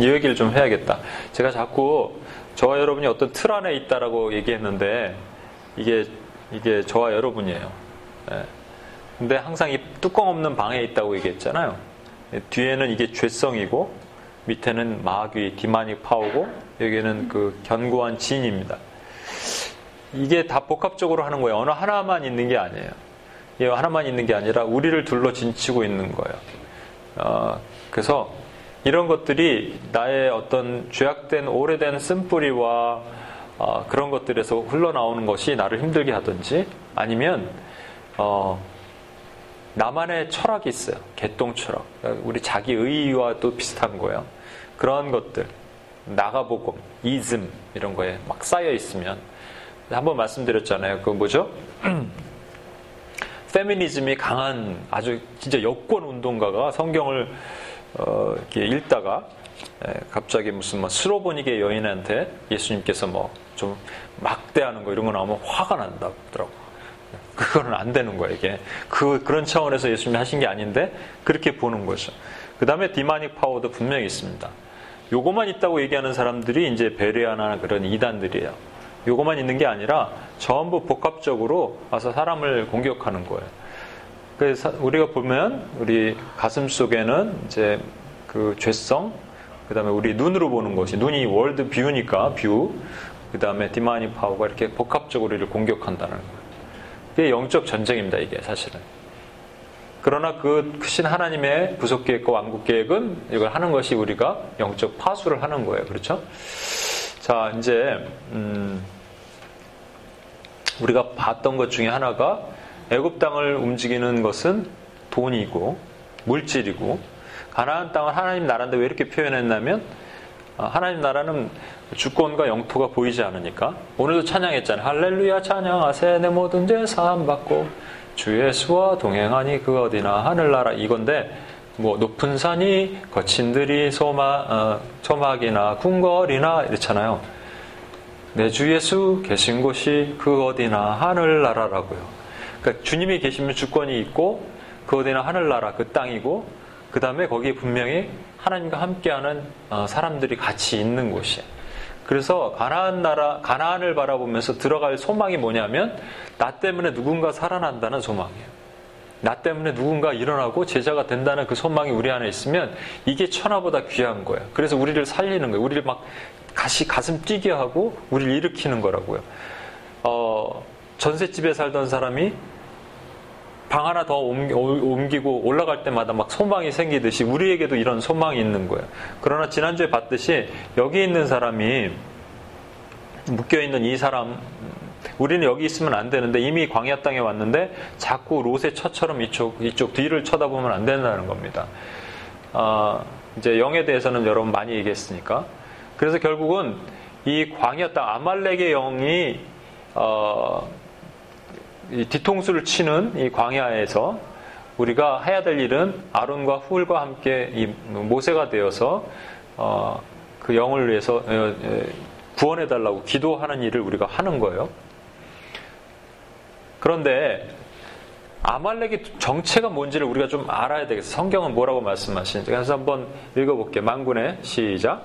이 얘기를 좀 해야겠다. 제가 자꾸 저와 여러분이 어떤 틀 안에 있다라고 얘기했는데 이게 이게 저와 여러분이에요. 예. 근데 항상 이 뚜껑 없는 방에 있다고 얘기했잖아요. 예, 뒤에는 이게 죄성이고 밑에는 마귀 디마닉 파워고 여기는 그 견고한 진입니다. 이게 다 복합적으로 하는 거예요. 어느 하나만 있는 게 아니에요. 이 하나만 있는 게 아니라 우리를 둘러 진치고 있는 거예요. 어, 그래서 이런 것들이 나의 어떤 죄악된 오래된 쓴뿌리와 어, 그런 것들에서 흘러나오는 것이 나를 힘들게 하든지 아니면 어, 나만의 철학이 있어요. 개똥 철학. 우리 자기 의와도 비슷한 거예요. 그런 것들, 나가보고 이즘 이런 거에 막 쌓여 있으면 한번 말씀드렸잖아요. 그 뭐죠? 페미니즘이 강한 아주 진짜 여권 운동가가 성경을 어, 이렇게 읽다가 에, 갑자기 무슨 뭐 스로보니게 여인한테 예수님께서 뭐 좀 막대하는 거 이런 거 나오면 화가 난다 그러더라고. 그거는 안 되는 거야 이게. 그 그런 차원에서 예수님이 하신 게 아닌데 그렇게 보는 거죠. 그 다음에 디마닉 파워도 분명히 있습니다. 요거만 있다고 얘기하는 사람들이 이제 베레아나 그런 이단들이에요. 요거만 있는 게 아니라 전부 복합적으로 와서 사람을 공격하는 거예요. 그래서 우리가 보면 우리 가슴 속에는 이제 그 죄성, 그 다음에 우리 눈으로 보는 것이 눈이 world view니까 view, 그 다음에 demonic power가 이렇게 복합적으로 우리를 공격한다는 거예요. 이게 영적 전쟁입니다. 이게 사실은. 그러나 그 크신 하나님의 구속 계획과 왕국 계획은 이걸 하는 것이 우리가 영적 파수를 하는 거예요. 그렇죠? 자, 이제 음, 우리가 봤던 것 중에 하나가 애굽 땅을 움직이는 것은 돈이고 물질이고 가나안 땅은 하나님 나라인데 왜 이렇게 표현했냐면 아, 하나님 나라는 주권과 영토가 보이지 않으니까 오늘도 찬양했잖아요. 할렐루야 찬양하세 내 모든 죄 사함 받고 주 예수와 동행하니 그 어디나 하늘나라 이건데 뭐 높은 산이 거친 들이 소마, 어, 소막이나 궁궐이나 이렇잖아요. 내 주 예수 계신 곳이 그 어디나 하늘나라라고요. 그러니까 주님이 계시면 주권이 있고 그 어디나 하늘나라 그 땅이고 그 다음에 거기에 분명히 하나님과 함께하는 어, 사람들이 같이 있는 곳이에요. 그래서 가나안 나라 가나안을 바라보면서 들어갈 소망이 뭐냐면 나 때문에 누군가 살아난다는 소망이에요. 나 때문에 누군가 일어나고 제자가 된다는 그 소망이 우리 안에 있으면 이게 천하보다 귀한 거예요. 그래서 우리를 살리는 거예요. 우리를 막 가시 가슴 뛰게 하고 우리를 일으키는 거라고요. 어, 전셋집에 살던 사람이 방 하나 더 옮기고 올라갈 때마다 막 소망이 생기듯이 우리에게도 이런 소망이 있는 거예요. 그러나 지난주에 봤듯이 여기 있는 사람이 묶여 있는 이 사람 우리는 여기 있으면 안 되는데 이미 광야 땅에 왔는데 자꾸 롯의 처처럼 이쪽 이쪽 뒤를 쳐다보면 안 된다는 겁니다. 어, 이제 영에 대해서는 여러분 많이 얘기했으니까 그래서 결국은 이 광야 땅 아말렉의 영이 어, 뒤통수를 치는 이 광야에서 우리가 해야 될 일은 아론과 훌과 함께 이 모세가 되어서 어, 그 영을 위해서 어, 어, 구원해 달라고 기도하는 일을 우리가 하는 거예요. 그런데 아말렉의 정체가 뭔지를 우리가 좀 알아야 되겠어요. 성경은 뭐라고 말씀하시는지. 그래서 한번 읽어볼게요. 만군의 시작.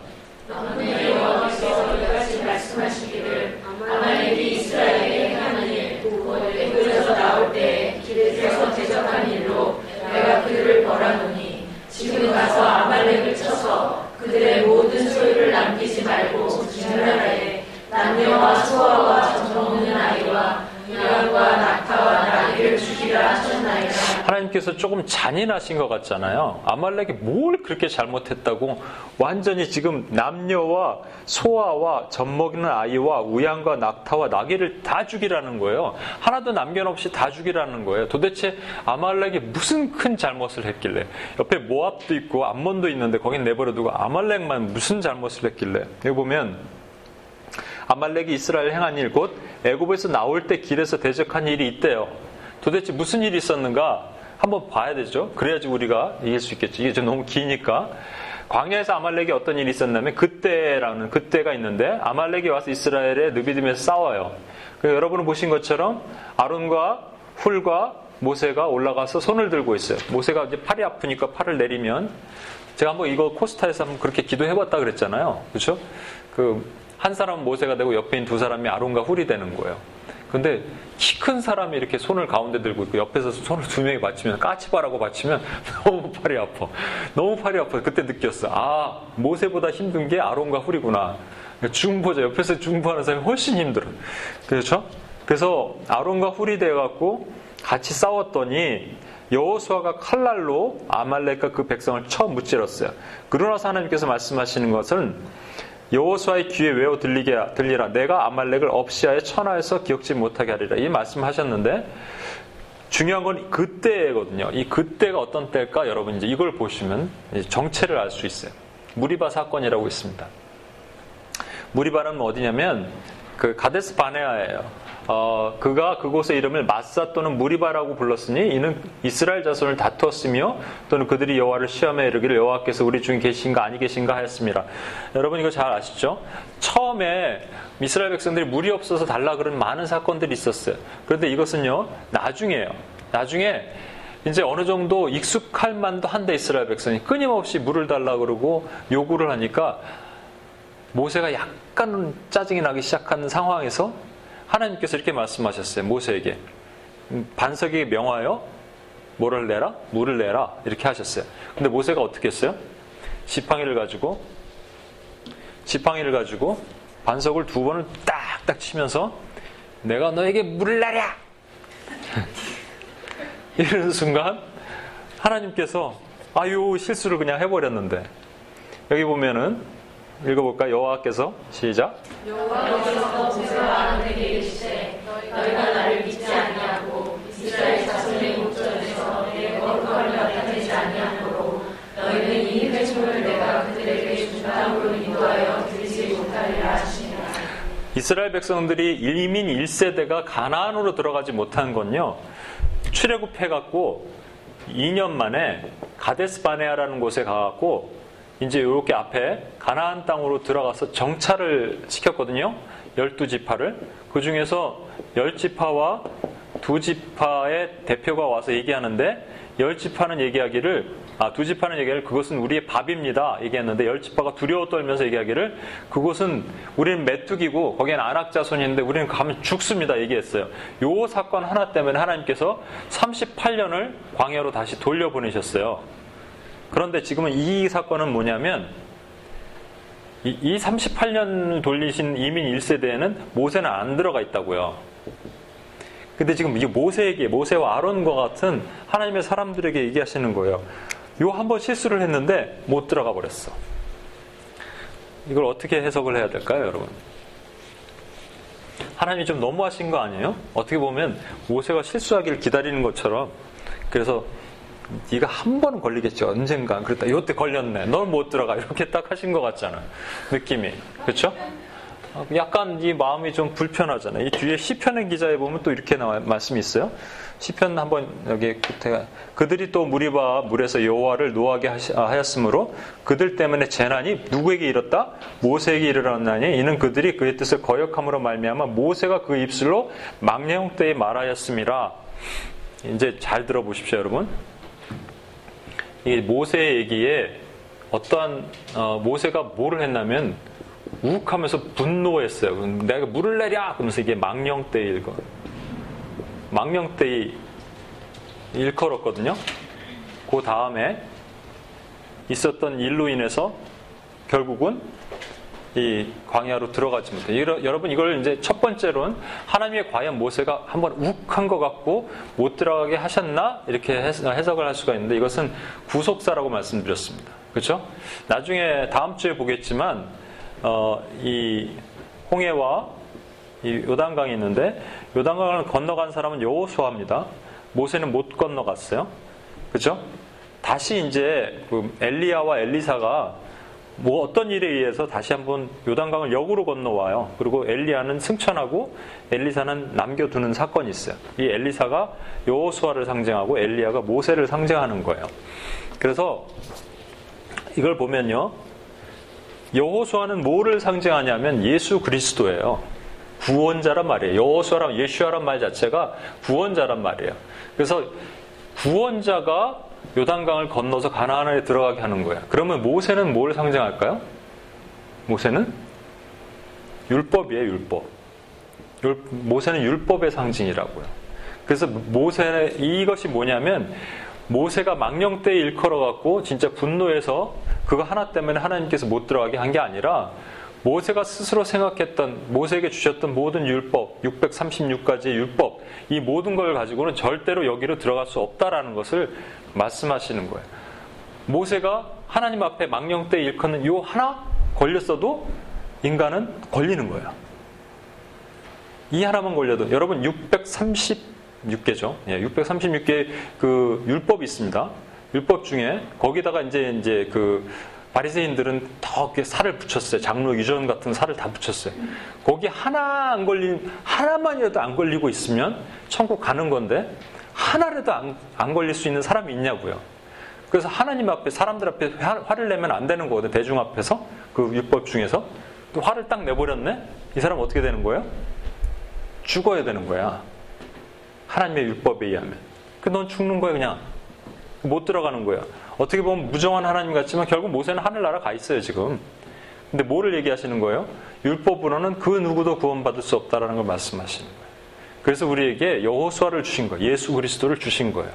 가서 아말렉을 쳐서 그들의 모든 소유를 남기지 말고 진멸하에 남녀와 소아와 정성 없는 아이와 하나님께서 조금 잔인하신 것 같잖아요. 아말렉이 뭘 그렇게 잘못했다고 완전히 지금 남녀와 소아와 젖먹이는 아이와 우양과 낙타와 나귀를 다 죽이라는 거예요. 하나도 남겨놓없이 다 죽이라는 거예요. 도대체 아말렉이 무슨 큰 잘못을 했길래 옆에 모압도 있고 암몬도 있는데 거긴 내버려두고 아말렉만 무슨 잘못을 했길래 여기 보면 아말렉이 이스라엘 행한 일 곧 애굽에서 나올 때 길에서 대적한 일이 있대요. 도대체 무슨 일이 있었는가? 한번 봐야 되죠. 그래야지 우리가 이길 수 있겠죠. 이게 좀 너무 기니까. 광야에서 아말렉이 어떤 일이 있었냐면 그때라는 그때가 있는데 아말렉이 와서 이스라엘의 느비딤에서 싸워요. 여러분은 보신 것처럼 아론과 훌과 모세가 올라가서 손을 들고 있어요. 모세가 이제 팔이 아프니까 팔을 내리면 제가 한번 이거 코스타에서 한번 그렇게 기도해봤다 그랬잖아요. 그렇죠? 그 한 사람은 모세가 되고 옆에 있는 두 사람이 아론과 훌이 되는 거예요. 근데 키 큰 사람이 이렇게 손을 가운데 들고 있고 옆에서 손을 두 명이 받치면 까치바라고 받치면 너무 팔이 아파. 너무 팔이 아파. 그때 느꼈어. 아 모세보다 힘든 게 아론과 훌이구나. 중보자 옆에서 중보하는 사람이 훨씬 힘들어. 그렇죠? 그래서 아론과 훌이 돼갖고 같이 싸웠더니 여호수아가 칼날로 아말렉과 그 백성을 처음 무찔렀어요. 그러나서 하나님께서 말씀하시는 것은 여호수아의 귀에 외워 들리게 들리라. 내가 아말렉을 없이하여 천하에서 기억지 못하게 하리라. 이 말씀하셨는데 중요한 건 그때거든요. 이 그때가 어떤 때일까? 여러분 이제 이걸 보시면 정체를 알 수 있어요. 무리바 사건이라고 있습니다. 무리바는 어디냐면 그 가데스 바네아예요. 어, 그가 그곳의 이름을 마사 또는 무리바라고 불렀으니 이는 이스라엘 자손을 다투었으며 또는 그들이 여호와를 시험해 이르기를 여호와께서 우리 중에 계신가 아니 계신가 하였습니다. 여러분 이거 잘 아시죠? 처음에 이스라엘 백성들이 물이 없어서 달라 그런 많은 사건들이 있었어요. 그런데 이것은요 나중에요. 나중에 이제 어느 정도 익숙할 만도 한데 이스라엘 백성이 끊임없이 물을 달라 그러고 요구를 하니까 모세가 약간 짜증이 나기 시작하는 상황에서 하나님께서 이렇게 말씀하셨어요. 모세에게. 음, 반석이 명하여 뭐를 내라? 물을 내라. 이렇게 하셨어요. 근데 모세가 어떻게 했어요? 지팡이를 가지고 지팡이를 가지고 반석을 두 번을 딱딱 치면서 내가 너에게 물을 내랴! 이러는 순간 하나님께서 아유 실수를 그냥 해버렸는데 여기 보면은 읽어볼까? 여호와께서 시작. 여호와께서 모세와 아론에게 이르시되 너희가 나를 믿지 아니하고 이스라엘 자손의 목전에서 내 거룩함을 나타내지 아니하므로 너희는 이 회중을 내가 그들에게 준 땅으로 인도하여 들이지 못하리라 하시니라 이스라엘 백성들이 이민 1세대가 가나안으로 들어가지 못한 건요 출애굽해 갖고 2년 만에 가데스 바네아라는 곳에 가갖고 이제 이렇게 앞에 가나안 땅으로 들어가서 정찰을 시켰거든요. 12지파를. 그 중에서 10지파와 두 지파의 대표가 와서 얘기하는데 10지파는 얘기하기를 아, 두 지파는 얘기를 그것은 우리의 밥입니다. 얘기했는데 열 지파가 두려워 떨면서 얘기하기를 그것은 우리는 메뚜기고 거기엔 안악자손인데 우리는 가면 죽습니다. 얘기했어요. 요 사건 하나 때문에 하나님께서 38년을 광야로 다시 돌려보내셨어요. 그런데 지금은 이 사건은 뭐냐면 이 38년 돌리신 이민 1세대에는 모세는 안 들어가 있다고요. 근데 지금 이 모세에게 모세와 아론과 같은 하나님의 사람들에게 얘기하시는 거예요. 요 한 번 실수를 했는데 못 들어가 버렸어. 이걸 어떻게 해석을 해야 될까요, 여러분? 하나님이 좀 너무하신 거 아니에요? 어떻게 보면 모세가 실수하기를 기다리는 것처럼 그래서 네가 한번 걸리겠지 언젠가 그랬다 이때 걸렸네 널 못 들어가 이렇게 딱 하신 것 같잖아 느낌이 그렇죠? 약간 이 마음이 좀 불편하잖아요. 이 뒤에 시편의 기자에 보면 또 이렇게 나와 말씀이 있어요. 시편 한번 여기 끝에 그들이 또 무리바 물에서 여호와를 노하게 하였으므로 그들 때문에 재난이 누구에게 이뤘다? 모세에게 이르렀나니 이는 그들이 그의 뜻을 거역함으로 말미암아 모세가 그 입술로 망령 때에 말하였습니다. 이제 잘 들어보십시오, 여러분. 이 모세 얘기에 어떠한 어, 모세가 뭐를 했냐면 욱하면서 분노했어요. 내가 물을 내랴! 그러면서 이게 망령대의 일거. 망령대의 일컬었거든요. 그 다음에 있었던 일로 인해서 결국은 이 광야로 들어가지 못해. 여러분 이걸 이제 첫 번째로는 하나님의 과연 모세가 한번 욱한 것 같고 못 들어가게 하셨나 이렇게 해석을 할 수가 있는데 이것은 구속사라고 말씀드렸습니다. 그렇죠? 나중에 다음 주에 보겠지만 어, 이 홍해와 이 요단강이 있는데 요단강을 건너간 사람은 여호수아입니다. 모세는 못 건너갔어요. 그렇죠? 다시 이제 그 엘리야와 엘리사가 뭐 어떤 일에 의해서 다시 한번 요단강을 역으로 건너와요. 그리고 엘리야는 승천하고 엘리사는 남겨두는 사건이 있어요. 이 엘리사가 여호수아를 상징하고 엘리야가 모세를 상징하는 거예요. 그래서 이걸 보면요. 여호수아는 뭐를 상징하냐면 예수 그리스도예요. 구원자란 말이에요. 여호수아란 예수아란 말 자체가 구원자란 말이에요. 그래서 구원자가 요단강을 건너서 가나안에 들어가게 하는 거예요. 그러면 모세는 뭘 상징할까요? 모세는 율법이에요, 율법. 모세는 율법의 상징이라고요. 그래서 모세 이것이 뭐냐면 모세가 망령 때 일컬어 갖고 진짜 분노해서 그거 하나 때문에 하나님께서 못 들어가게 한 게 아니라 모세가 스스로 생각했던 모세에게 주셨던 모든 율법 636가지의 율법 이 모든 걸 가지고는 절대로 여기로 들어갈 수 없다라는 것을 말씀하시는 거예요. 모세가 하나님 앞에 망령 때 일컫는 요 하나 걸렸어도 인간은 걸리는 거예요. 이 하나만 걸려도 여러분 636개죠. 예, 636개 그 율법이 있습니다. 율법 중에 거기다가 이제 이제 그 바리새인들은 더 살을 붙였어요. 장로 유전 같은 살을 다 붙였어요. 거기 하나 안 걸린 하나만이라도 안 걸리고 있으면 천국 가는 건데 하나라도 안, 안 걸릴 수 있는 사람이 있냐고요. 그래서 하나님 앞에 사람들 앞에 화, 를 내면 안 되는 거거든요. 대중 앞에서 그 율법 중에서 또 화를 딱 내버렸네. 이 사람 어떻게 되는 거예요? 죽어야 되는 거야. 하나님의 율법에 의하면. 그 넌 죽는 거야 그냥. 못 들어가는 거야. 어떻게 보면 무정한 하나님 같지만 결국 모세는 하늘나라 가 있어요, 지금. 근데 뭐를 얘기하시는 거예요? 율법으로는 그 누구도 구원받을 수 없다라는 걸 말씀하시는 거예요. 그래서 우리에게 여호수아를 주신 거예요. 예수 그리스도를 주신 거예요.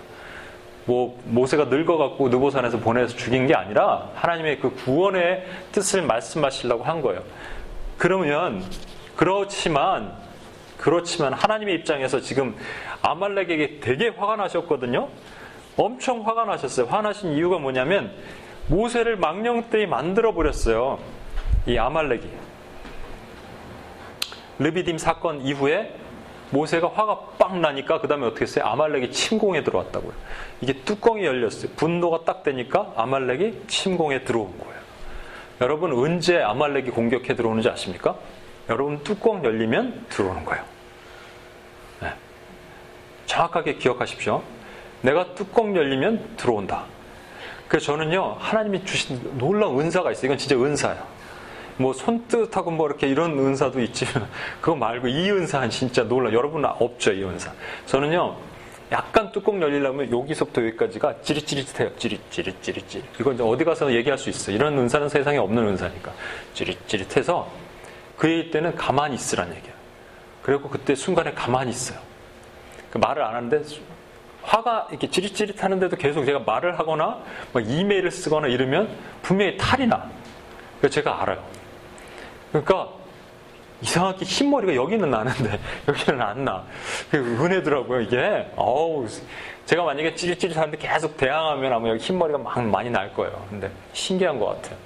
뭐 모세가 늙어갖고 느보산에서 보내서 죽인 게 아니라 하나님의 그 구원의 뜻을 말씀하시려고 한 거예요. 그러면 그렇지만 그렇지만 하나님의 입장에서 지금 아말렉에게 되게 화가 나셨거든요. 엄청 화가 나셨어요. 화나신 이유가 뭐냐면 모세를 망령되이 만들어 버렸어요. 이 아말렉이. 르비딤 사건 이후에 모세가 화가 빵 나니까 그 다음에 어떻게 했어요? 아말렉이 침공에 들어왔다고요. 이게 뚜껑이 열렸어요. 분노가 딱 되니까 아말렉이 침공에 들어온 거예요. 여러분 언제 아말렉이 공격해 들어오는지 아십니까? 여러분 뚜껑 열리면 들어오는 거예요. 네. 정확하게 기억하십시오. 내가 뚜껑 열리면 들어온다. 그래서 저는요, 하나님이 주신 놀라운 은사가 있어요. 이건 진짜 은사예요. 뭐 손뜻하고 뭐 이렇게 이런 은사도 있지만 그거 말고 이 은사는 진짜 놀라. 여러분 없죠 이 은사. 저는요 약간 뚜껑 열리려면 여기서부터 여기까지가 찌릿찌릿해요. 찌릿찌릿찌릿찌릿. 이건 이제 어디 가서 얘기할 수 있어. 이런 은사는 세상에 없는 은사니까 찌릿찌릿해서 그의 때는 가만히 있으란 얘기야. 그리고 그때 순간에 가만히 있어요. 그 말을 안 하는데 화가 이렇게 찌릿찌릿 하는데도 계속 제가 말을 하거나 뭐 이메일을 쓰거나 이러면 분명히 탈이 나. 그래서 제가 알아요. 그러니까 이상하게 흰머리가 여기는 나는데 여기는 안 나. 은혜더라고요, 이게. 어우, 제가 만약에 찌릿찌릿 하는데 계속 대항하면 아마 여기 흰머리가 막 많이 날 거예요. 근데 신기한 것 같아요.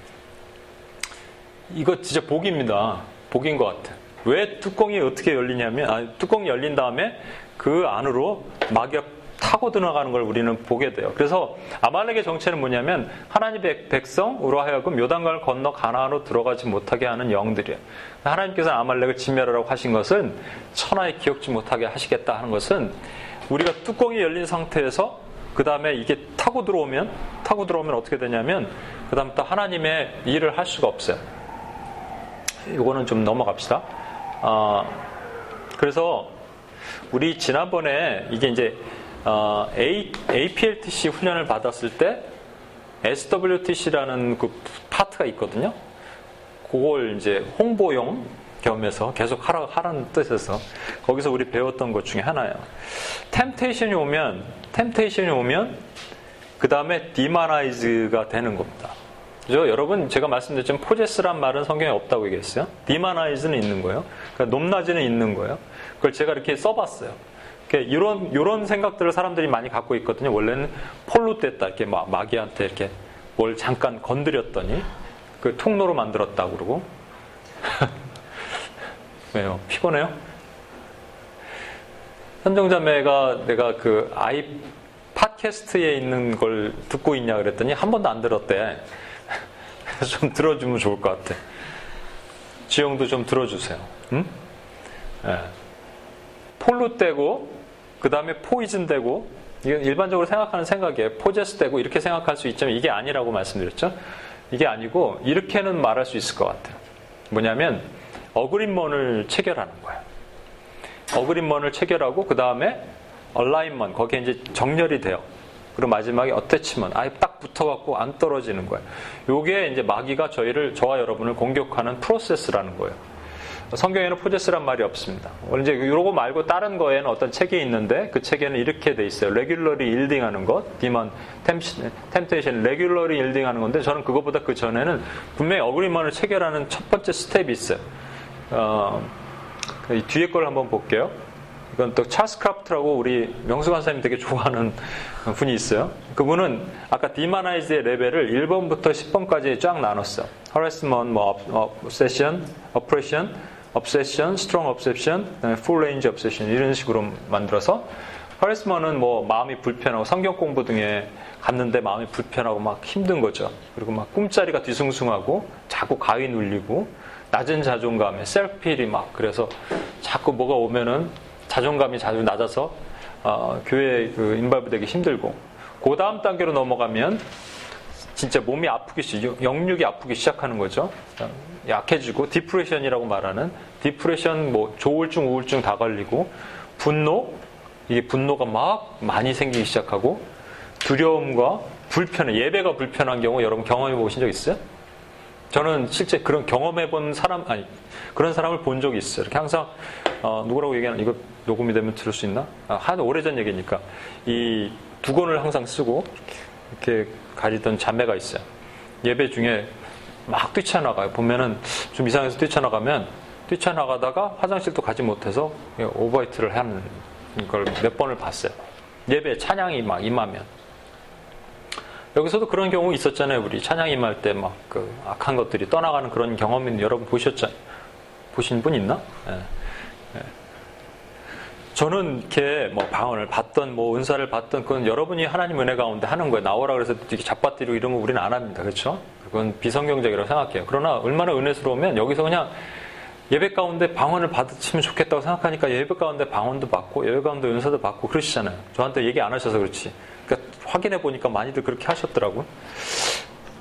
이거 진짜 복입니다. 복인 것 같아요. 왜 뚜껑이 어떻게 열리냐면, 아, 뚜껑이 열린 다음에 그 안으로 막역 타고 들어가는 걸 우리는 보게 돼요. 그래서 아말렉의 정체는 뭐냐면 하나님의 백성으로 하여금 요단강을 건너 가나안으로 들어가지 못하게 하는 영들이에요. 하나님께서 아말렉을 진멸하라고 하신 것은 천하에 기억지 못하게 하시겠다 하는 것은 우리가 뚜껑이 열린 상태에서 그 다음에 이게 타고 들어오면 타고 들어오면 어떻게 되냐면 그 다음부터 하나님의 일을 할 수가 없어요. 이거는 좀 넘어갑시다. 어, 그래서 우리 지난번에 이게 이제 어, A, APLTC 훈련을 받았을 때 SWTC라는 그 파트가 있거든요. 그걸 이제 홍보용 겸해서 계속 하라, 하라는 뜻에서 거기서 우리 배웠던 것 중에 하나예요. 템테이션이 오면, 템테이션이 오면 그 다음에 디마나이즈가 되는 겁니다. 그죠? 여러분 제가 말씀드렸지만 포제스란 말은 성경에 없다고 얘기했어요. 디마나이즈는 있는 거예요. 그러니까 높낮이는 있는 거예요. 그걸 제가 이렇게 써봤어요. 이런 이런 생각들을 사람들이 많이 갖고 있거든요. 원래는 폴로 뗐다 이렇게 막 마귀한테 이렇게 뭘 잠깐 건드렸더니 그 통로로 만들었다 고 그러고 왜요? 피곤해요? 현정자매가 내가 그 아이 팟캐스트에 있는 걸 듣고 있냐 그랬더니 한 번도 안 들었대. 좀 들어주면 좋을 것 같아. 지영도 좀 들어주세요. 응? 네. 폴로 떼고 그 다음에 포이즌 되고 이건 일반적으로 생각하는 생각이에요. 포제스 되고 이렇게 생각할 수 있지만 이게 아니라고 말씀드렸죠. 이게 아니고 이렇게는 말할 수 있을 것 같아요. 뭐냐면 agreement를 체결하는 거예요. agreement를 체결하고 그 다음에 alignment 거기에 이제 정렬이 돼요. 그리고 마지막에 attachment 아예 딱 붙어갖고 안 떨어지는 거예요. 요게 이제 마귀가 저희를 저와 여러분을 공격하는 프로세스라는 거예요. 성경에는 possess란 말이 없습니다. 이제 이러고 말고 다른 거에는 어떤 책이 있는데 그 책에는 이렇게 돼 있어요. regularly yielding하는 것, demon temptation regularly yielding하는 건데 저는 그것보다 그 전에는 분명히 agreement를 체결하는 첫 번째 스텝이 있어요. 어, 이 뒤에 걸 한번 볼게요. 이건 또 찰스 크라프트라고 우리 명수 관 사님 되게 좋아하는 분이 있어요. 그분은 아까 demonize의 레벨을 1번부터 10번까지 쫙 나눴어. harassment, 뭐 obsession, oppression, obsession, strong obsession, full range obsession 이런 식으로 만들어서 harassment은 뭐 마음이 불편하고 성경 공부 등에 갔는데 마음이 불편하고 막 힘든 거죠. 그리고 막 꿈자리가 뒤숭숭하고 자꾸 가위 눌리고 낮은 자존감에 self-pity 막 그래서 자꾸 뭐가 오면은 자존감이 자주 낮아서 어, 교회 그 involve되기 힘들고 그 다음 단계로 넘어가면 진짜 몸이 아프기 시 영육이 아프기 시작하는 거죠. 약해지고 depression이라고 말하는 depression 뭐 조울증 우울증 다 걸리고 분노 이게 분노가 막 많이 생기기 시작하고 두려움과 불편해 예배가 불편한 경우 여러분 경험해 보신 적 있어요? 저는 실제 그런 경험해 본 사람 아니 그런 사람을 본 적이 있어요. 이렇게 항상 어, 누구라고 얘기하나 이거 녹음이 되면 들을 수 있나? 아, 한 오래전 얘기니까 이두 권을 항상 쓰고 이렇게 가지던 자매가 있어요. 예배 중에 막 뛰쳐나가요. 보면은 좀 이상해서 뛰쳐나가면 뛰쳐나가다가 화장실도 가지 못해서 오버히트를 하는 걸 몇 번을 봤어요. 예배 찬양이 막 임하면. 여기서도 그런 경우 있었잖아요. 우리 찬양 임할 때 막 그 악한 것들이 떠나가는 그런 경험은 여러분 보셨잖아요. 보신 분 있나? 예. 예. 저는 이렇게 뭐 방언을 받던 뭐 은사를 받던 그건 여러분이 하나님 은혜 가운데 하는 거예요. 나오라 그래서 이렇게 잡아뜨리고 이런 거 우리는 안 합니다. 그렇죠? 그건 비성경적이라고 생각해요. 그러나 얼마나 은혜스러우면 여기서 그냥 예배 가운데 방언을 받으시면 좋겠다고 생각하니까 예배 가운데 방언도 받고 예배 가운데 은사도 받고 그러시잖아요. 저한테 얘기 안 하셔서 그렇지. 그러니까 확인해 보니까 많이들 그렇게 하셨더라고요.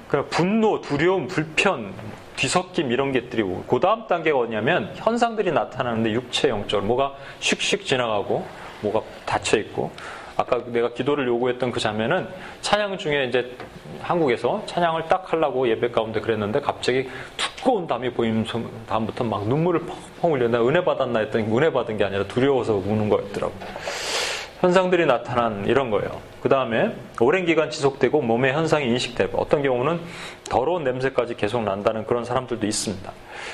그러니까 분노, 두려움, 불편, 뒤섞임 이런 것들이 그 다음 단계가 뭐냐면 현상들이 나타나는데 육체 영적으로 뭐가 슉슉 지나가고 뭐가 닫혀 있고 아까 내가 기도를 요구했던 그 장면은 찬양 중에 이제 한국에서 찬양을 딱 하려고 예배 가운데 그랬는데 갑자기 두꺼운 담이 보이면 다음부터 막 눈물을 펑펑 흘려. 나 은혜 받았나 했더니 은혜 받은 게 아니라 두려워서 우는 거였더라고. 현상들이 나타난 이런 거예요. 그 다음에 오랜 기간 지속되고 몸의 현상이 인식되고 어떤 경우는 더러운 냄새까지 계속 난다는 그런 사람들도 있습니다.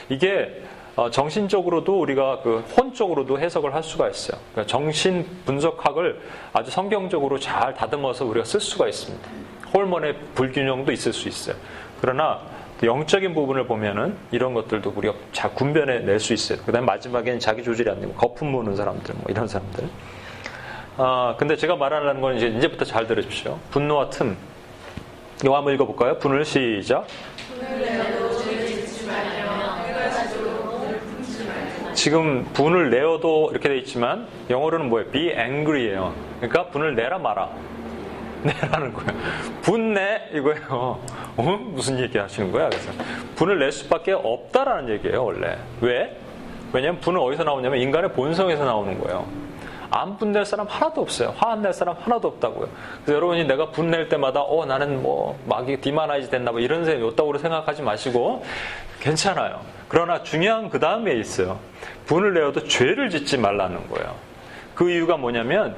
이게 어, 정신적으로도 우리가 그 혼적으로도 해석을 할 수가 있어요. 그러니까 정신 분석학을 아주 성경적으로 잘 다듬어서 우리가 쓸 수가 있습니다. 호르몬의 불균형도 있을 수 있어요. 그러나 영적인 부분을 보면은 이런 것들도 우리가 잘 군변해 낼 수 있어요. 그 다음에 마지막에는 자기 조절이 안 되고 거품 무는 사람들, 뭐 이런 사람들. 아, 근데 제가 말하는 건 이제 이제부터 잘 들으십시오. 분노와 틈. 이거 한번 읽어볼까요? 분을 시작. 지금 분을 내어도 이렇게 돼 있지만 영어로는 뭐예요? be angry예요. 그러니까 분을 내라 마라. 내라는 거예요. 분내 이거예요. 어? 무슨 얘기 하시는 거야? 그래서 분을 낼 수밖에 없다라는 얘기예요, 원래. 왜? 왜냐면 분은 어디서 나오냐면 인간의 본성에서 나오는 거예요. 안 분낼 사람 하나도 없어요. 화 안 낼 사람 하나도 없다고요. 그래서 여러분이 내가 분낼 때마다 어 나는 뭐 막이 demonize 됐나 뭐 이런 생각이 없다고 생각하지 마시고 괜찮아요. 그러나 중요한 그 다음에 있어요. 분을 내어도 죄를 짓지 말라는 거예요. 그 이유가 뭐냐면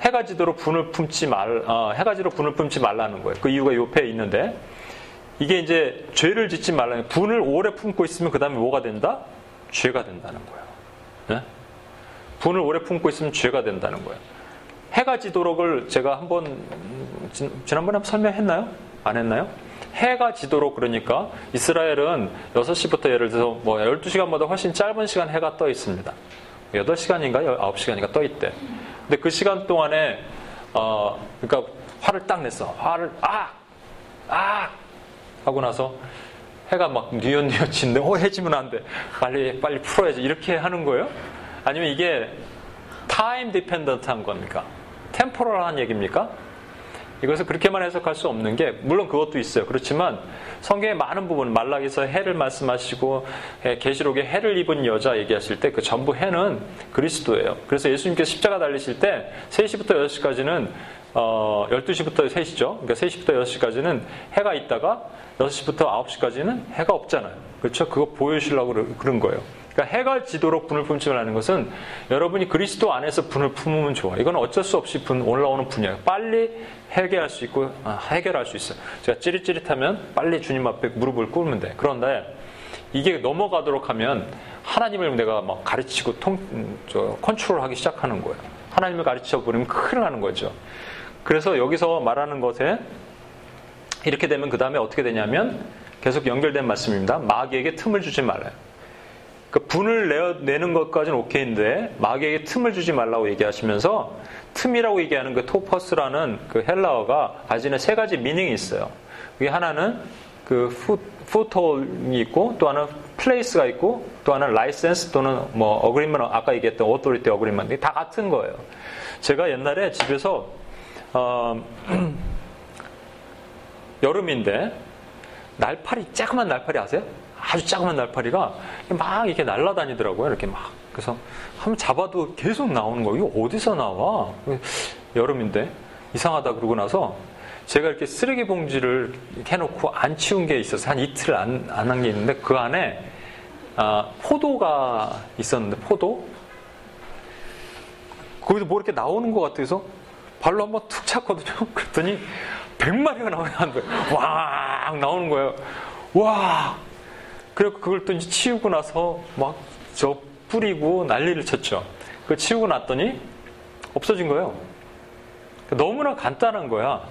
해가 지도록 분을 품지 말, 어, 해가 지도록 분을 품지 말라는 거예요. 그 이유가 옆에 있는데 이게 이제 죄를 짓지 말라는 분을 오래 품고 있으면 그 다음에 뭐가 된다? 죄가 된다는 거예요. 네? 분을 오래 품고 있으면 죄가 된다는 거예요. 해가 지도록을 제가 한번 지난번에 한번 설명했나요? 안 했나요? 해가 지도록 그러니까 이스라엘은 6시부터 예를 들어서 뭐 12시간보다 훨씬 짧은 시간 해가 떠 있습니다. 8시간인가 9시간인가 떠 있대. 근데 그 시간 동안에 어 그러니까 화를 딱 냈어. 화를 아! 아! 하고 나서 해가 막 뉘엿뉘엿 지는데 어 해지면 안 돼. 빨리 빨리 풀어야지. 이렇게 하는 거예요? 아니면 이게 타임 디펜던트한 겁니까? 템포럴한 얘기입니까? 이것을 그렇게만 해석할 수 없는 게 물론 그것도 있어요. 그렇지만 성경의 많은 부분 말락에서 해를 말씀하시고 계시록에 해를 입은 여자 얘기하실 때 그 전부 해는 그리스도예요. 그래서 예수님께서 십자가 달리실 때 3시부터 6시까지는 어, 12시부터 3시죠. 그러니까 3시부터 6시까지는 해가 있다가 6시부터 9시까지는 해가 없잖아요. 그렇죠? 그거 보여주시려고 그런 거예요. 그러니까 해가 지도록 분을 품지 말라는 것은 여러분이 그리스도 안에서 분을 품으면 좋아. 이건 어쩔 수 없이 분, 올라오는 분이에요. 빨리 해결할 수 있고 아, 해결할 수 있어요. 제가 찌릿찌릿하면 빨리 주님 앞에 무릎을 꿇으면 돼. 그런데 이게 넘어가도록 하면 하나님을 내가 막 가르치고 통, 저, 컨트롤하기 시작하는 거예요. 하나님을 가르쳐 버리면 큰일 나는 거죠. 그래서 여기서 말하는 것에 이렇게 되면 그 다음에 어떻게 되냐면 계속 연결된 말씀입니다. 마귀에게 틈을 주지 말아요. 그 분을 내어, 내는 것까지는 오케이인데 마귀에게 틈을 주지 말라고 얘기하시면서 틈이라고 얘기하는 그 토퍼스라는 그 헬라어가 가지는 세 가지 미닝이 있어요. 그게 하나는 그 푸, 푸톨이 있고 또 하나는 place가 있고 또 하나는 라이센스 또는 뭐 agreement 아까 얘기했던 authority agreement 다 같은 거예요. 제가 옛날에 집에서 어, 여름인데 날파리 조그만 날파리 아세요? 아주 작은 날파리가 막 이렇게 날아다니더라고요. 이렇게 막. 그래서 한번 잡아도 계속 나오는 거예요. 이거 어디서 나와? 여름인데 이상하다 그러고 나서 제가 이렇게 쓰레기 봉지를 해놓고 안 치운 게 있어서 한 이틀 안 한 게 있는데 그 안에 아, 포도가 있었는데 포도 거기서 뭐 이렇게 나오는 것 같아서 발로 한번 툭 찼거든요. 그랬더니 100마리가 나오는 거예요. 와 나오는 거예요. 와 그리고 그걸 또 이제 치우고 나서 막 저 뿌리고 난리를 쳤죠. 그 치우고 났더니 없어진 거예요. 너무나 간단한 거야.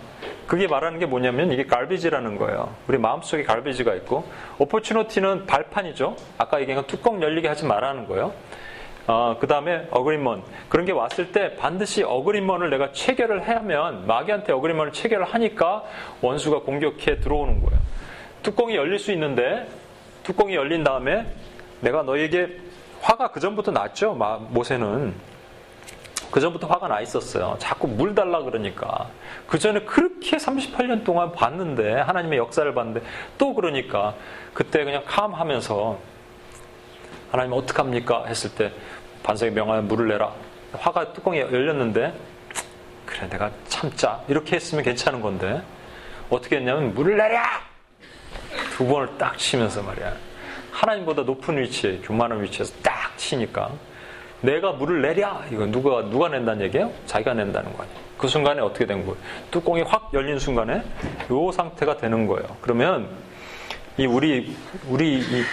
그게 말하는 게 뭐냐면 이게 갈비지라는 거예요. 우리 마음속에 갈비지가 있고 오퍼추너티는 발판이죠. 아까 얘기한 뚜껑 열리게 하지 말라는 거예요. 어, 그 다음에 어그리먼 그런 게 왔을 때 반드시 어그리먼을 내가 체결을 하면 마귀한테 어그리먼을 체결을 하니까 원수가 공격해 들어오는 거예요. 뚜껑이 열릴 수 있는데 뚜껑이 열린 다음에 내가 너에게 화가 그 전부터 났죠. 모세는. 그 전부터 화가 나 있었어요. 자꾸 물 달라 그러니까. 그 전에 그렇게 38년 동안 봤는데 하나님의 역사를 봤는데 또 그러니까 그때 그냥 캄 하면서 하나님 어떡합니까? 했을 때 반석에 명하여 물을 내라. 화가 뚜껑이 열렸는데 그래 내가 참자. 이렇게 했으면 괜찮은 건데. 어떻게 했냐면 물을 내랴 두 번을 딱 치면서 말이야. 하나님보다 높은 위치에, 교만한 위치에서 딱 치니까 내가 물을 내랴! 이거 누가, 누가 낸다는 얘기예요? 자기가 낸다는 거 아니에요. 그 순간에 어떻게 된 거예요? 뚜껑이 확 열린 순간에 요 상태가 되는 거예요. 그러면 이 우리, 우리, 이,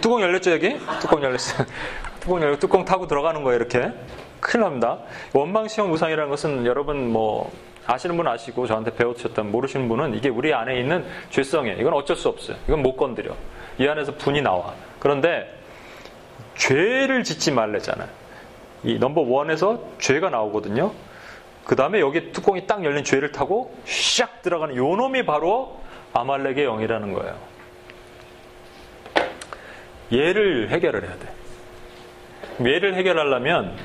뚜껑 열렸죠, 여기? 뚜껑 열렸어요. 뚜껑 열려 뚜껑 타고 들어가는 거예요, 이렇게. 큰일 납니다. 원망 시험 우상이라는 것은 여러분 뭐 아시는 분 아시고 저한테 배우셨던 모르시는 분은 이게 우리 안에 있는 죄성이에요. 이건 어쩔 수 없어요. 이건 못 건드려. 이 안에서 분이 나와. 그런데 죄를 짓지 말래잖아요. 이 넘버 원에서 죄가 나오거든요. 그 다음에 여기 뚜껑이 딱 열린 죄를 타고 샥 들어가는 요 놈이 바로 아말렉의 영이라는 거예요. 얘를 해결을 해야 돼. 얘를 해결하려면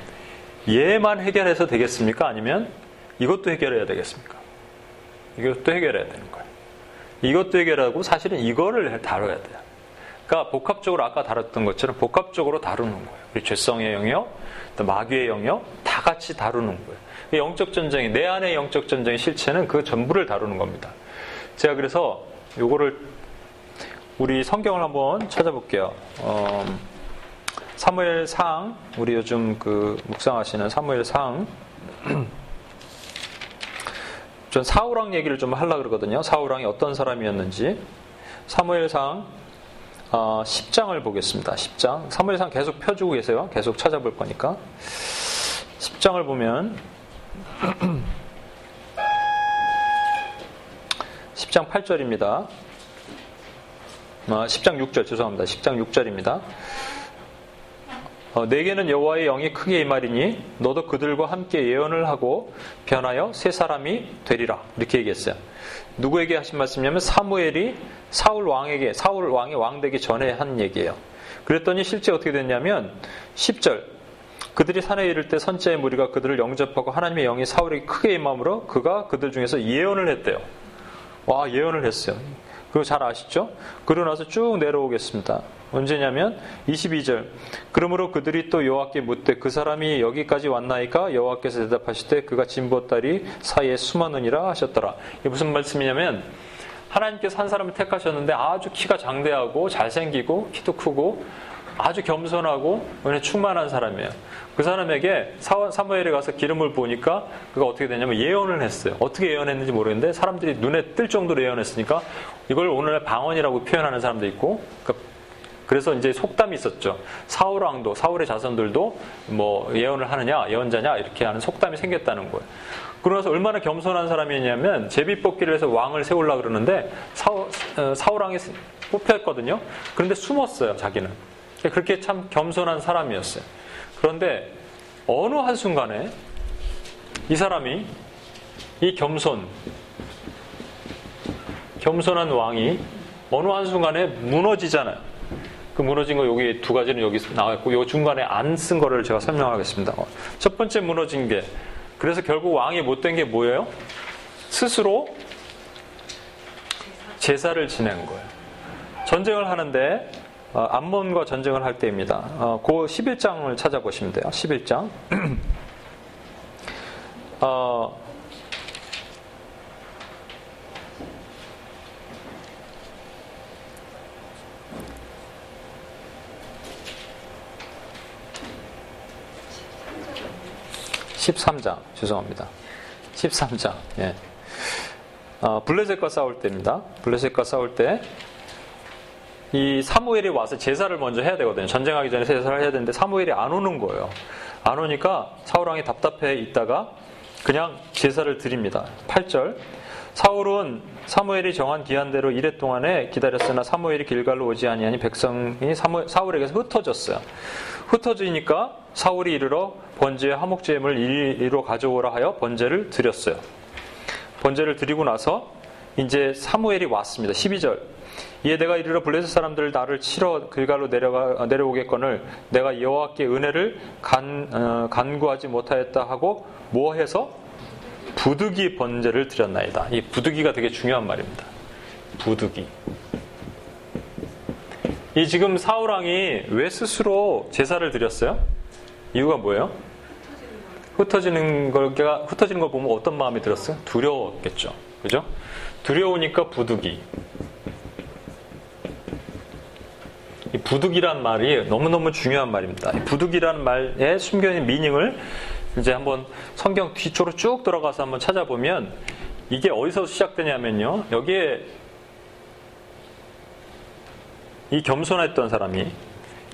얘만 해결해서 되겠습니까? 아니면 이것도 해결해야 되겠습니까? 이것도 해결해야 되는 거예요. 이것도 해결하고 사실은 이거를 다뤄야 돼요. 그러니까 복합적으로 아까 다뤘던 것처럼 복합적으로 다루는 거예요. 우리 죄성의 영역, 또 마귀의 영역 다 같이 다루는 거예요. 영적 전쟁이 내 안의 영적 전쟁의 실체는 그 전부를 다루는 겁니다. 제가 그래서 요거를 우리 성경을 한번 찾아볼게요. 어, 사무엘상 우리 요즘 그 묵상하시는 사무엘상 전 사우랑 얘기를 좀 하려고 그러거든요. 사우랑이 어떤 사람이었는지. 사무엘상 어, 10장을 보겠습니다. 10장. 사무엘상 계속 펴주고 계세요. 계속 찾아볼 거니까. 10장을 보면 10장 8절입니다. 어, 10장 6절 죄송합니다. 10장 6절입니다. 어, 내게는 여호와의 영이 크게 임하리니 너도 그들과 함께 예언을 하고 변하여 새 사람이 되리라 이렇게 얘기했어요. 누구에게 하신 말씀이냐면 사무엘이 사울 왕에게 사울 왕이 왕 되기 전에 한 얘기예요. 그랬더니 실제 어떻게 됐냐면 10절 그들이 산에 이를 때 선지자의 무리가 그들을 영접하고 하나님의 영이 사울에게 크게 임함으로 그가 그들 중에서 예언을 했대요. 와 예언을 했어요. 그거 잘 아시죠? 그러고 나서 쭉 내려오겠습니다. 언제냐면 22절. 그러므로 그들이 또 여호와께 묻되 그 사람이 여기까지 왔나이까 여호와께서 대답하시되 그가 진보다리 사이에 숨었느니라 하셨더라. 이게 무슨 말씀이냐면 하나님께서 한 사람을 택하셨는데 아주 키가 장대하고 잘생기고 키도 크고 아주 겸손하고 은혜 충만한 사람이에요. 그 사람에게 사무엘에 가서 기름을 보니까 그가 어떻게 되냐면 예언을 했어요. 어떻게 예언했는지 모르겠는데 사람들이 눈에 뜰 정도로 예언했으니까 이걸 오늘날 방언이라고 표현하는 사람도 있고 그러니까 그래서 이제 속담이 있었죠. 사울 왕도 사울의 자손들도 뭐 예언을 하느냐 예언자냐 이렇게 하는 속담이 생겼다는 거예요. 그러면서 얼마나 겸손한 사람이냐면 제비 뽑기를 해서 왕을 세우려 그러는데 사울, 어, 사울 왕이 뽑혔거든요. 그런데 숨었어요 자기는. 그렇게 참 겸손한 사람이었어요. 그런데 어느 한순간에 이 사람이 이 겸손, 겸손한 왕이 어느 한순간에 무너지잖아요. 그 무너진 거 여기 두 가지는 여기 나와 있고 요 중간에 안 쓴 거를 제가 설명하겠습니다. 첫 번째 무너진 게 그래서 결국 왕이 못된 게 뭐예요? 스스로 제사를 지낸 거예요. 전쟁을 하는데 어, 암몬과 전쟁을 할 때입니다. 어, 그 11장을 찾아보시면 돼요. 11장. 어, 13장, 죄송합니다. 13장, 예. 어, 블레셋과 싸울 때입니다. 블레셋과 싸울 때, 이 사무엘이 와서 제사를 먼저 해야 되거든요. 전쟁하기 전에 제사를 해야 되는데 사무엘이 안 오는 거예요. 안 오니까 사울왕이 답답해 있다가 그냥 제사를 드립니다. 8절. 사울은 사무엘이 정한 기한대로 이래 동안에 기다렸으나 사무엘이 길갈로 오지 아니하니 백성이 사무, 사울에게서 흩어졌어요. 흩어지니까 사울이 이르러 번제의 화목제물 이리로 가져오라 하여 번제를 드렸어요. 번제를 드리고 나서 이제 사무엘이 왔습니다. 12절. 이에 내가 이르러 블레셋 사람들 나를 치러 길갈로 내려가 내려오겠거늘 내가 여호와께 은혜를 간 어, 간구하지 못하였다 하고 뭐 해서 부득이 번제를 드렸나이다. 이 부득이가 되게 중요한 말입니다. 부득이. 이 지금 사울 왕이 왜 스스로 제사를 드렸어요? 이유가 뭐예요? 흩어지는 걸, 흩어지는 걸 보면 어떤 마음이 들었어요? 두려웠겠죠. 그죠? 두려우니까 부득이. 이 부득이란 말이 너무너무 중요한 말입니다. 부득이란 말에 숨겨있는 미닝을 이제 한번 성경 뒤쪽으로 쭉 들어가서 한번 찾아보면 이게 어디서 시작되냐면요. 여기에 이 겸손했던 사람이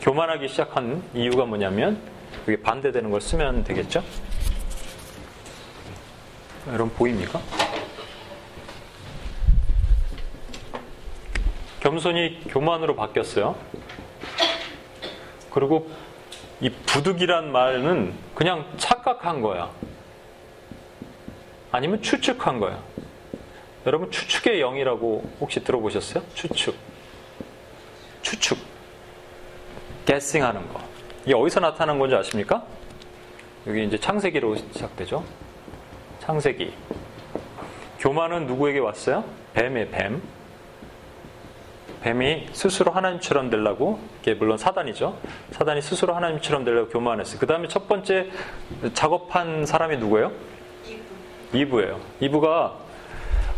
교만하기 시작한 이유가 뭐냐면 그게 반대되는 걸 쓰면 되겠죠? 여러분 보입니까? 겸손이 교만으로 바뀌었어요. 그리고 이 부득이란 말은 그냥 착각한 거야. 아니면 추측한 거야. 여러분 추측의 영이라고 혹시 들어보셨어요? 추측. 추측. 게싱 하는 거. 이게 어디서 나타난 건지 아십니까? 여기 이제 창세기로 시작되죠. 창세기. 교만은 누구에게 왔어요? 뱀의 뱀. 뱀이 스스로 하나님처럼 되려고 이게 물론 사단이죠. 사단이 스스로 하나님처럼 되려고 교만했어요. 그 다음에 첫 번째 작업한 사람이 누구예요? 이브. 예요 이브가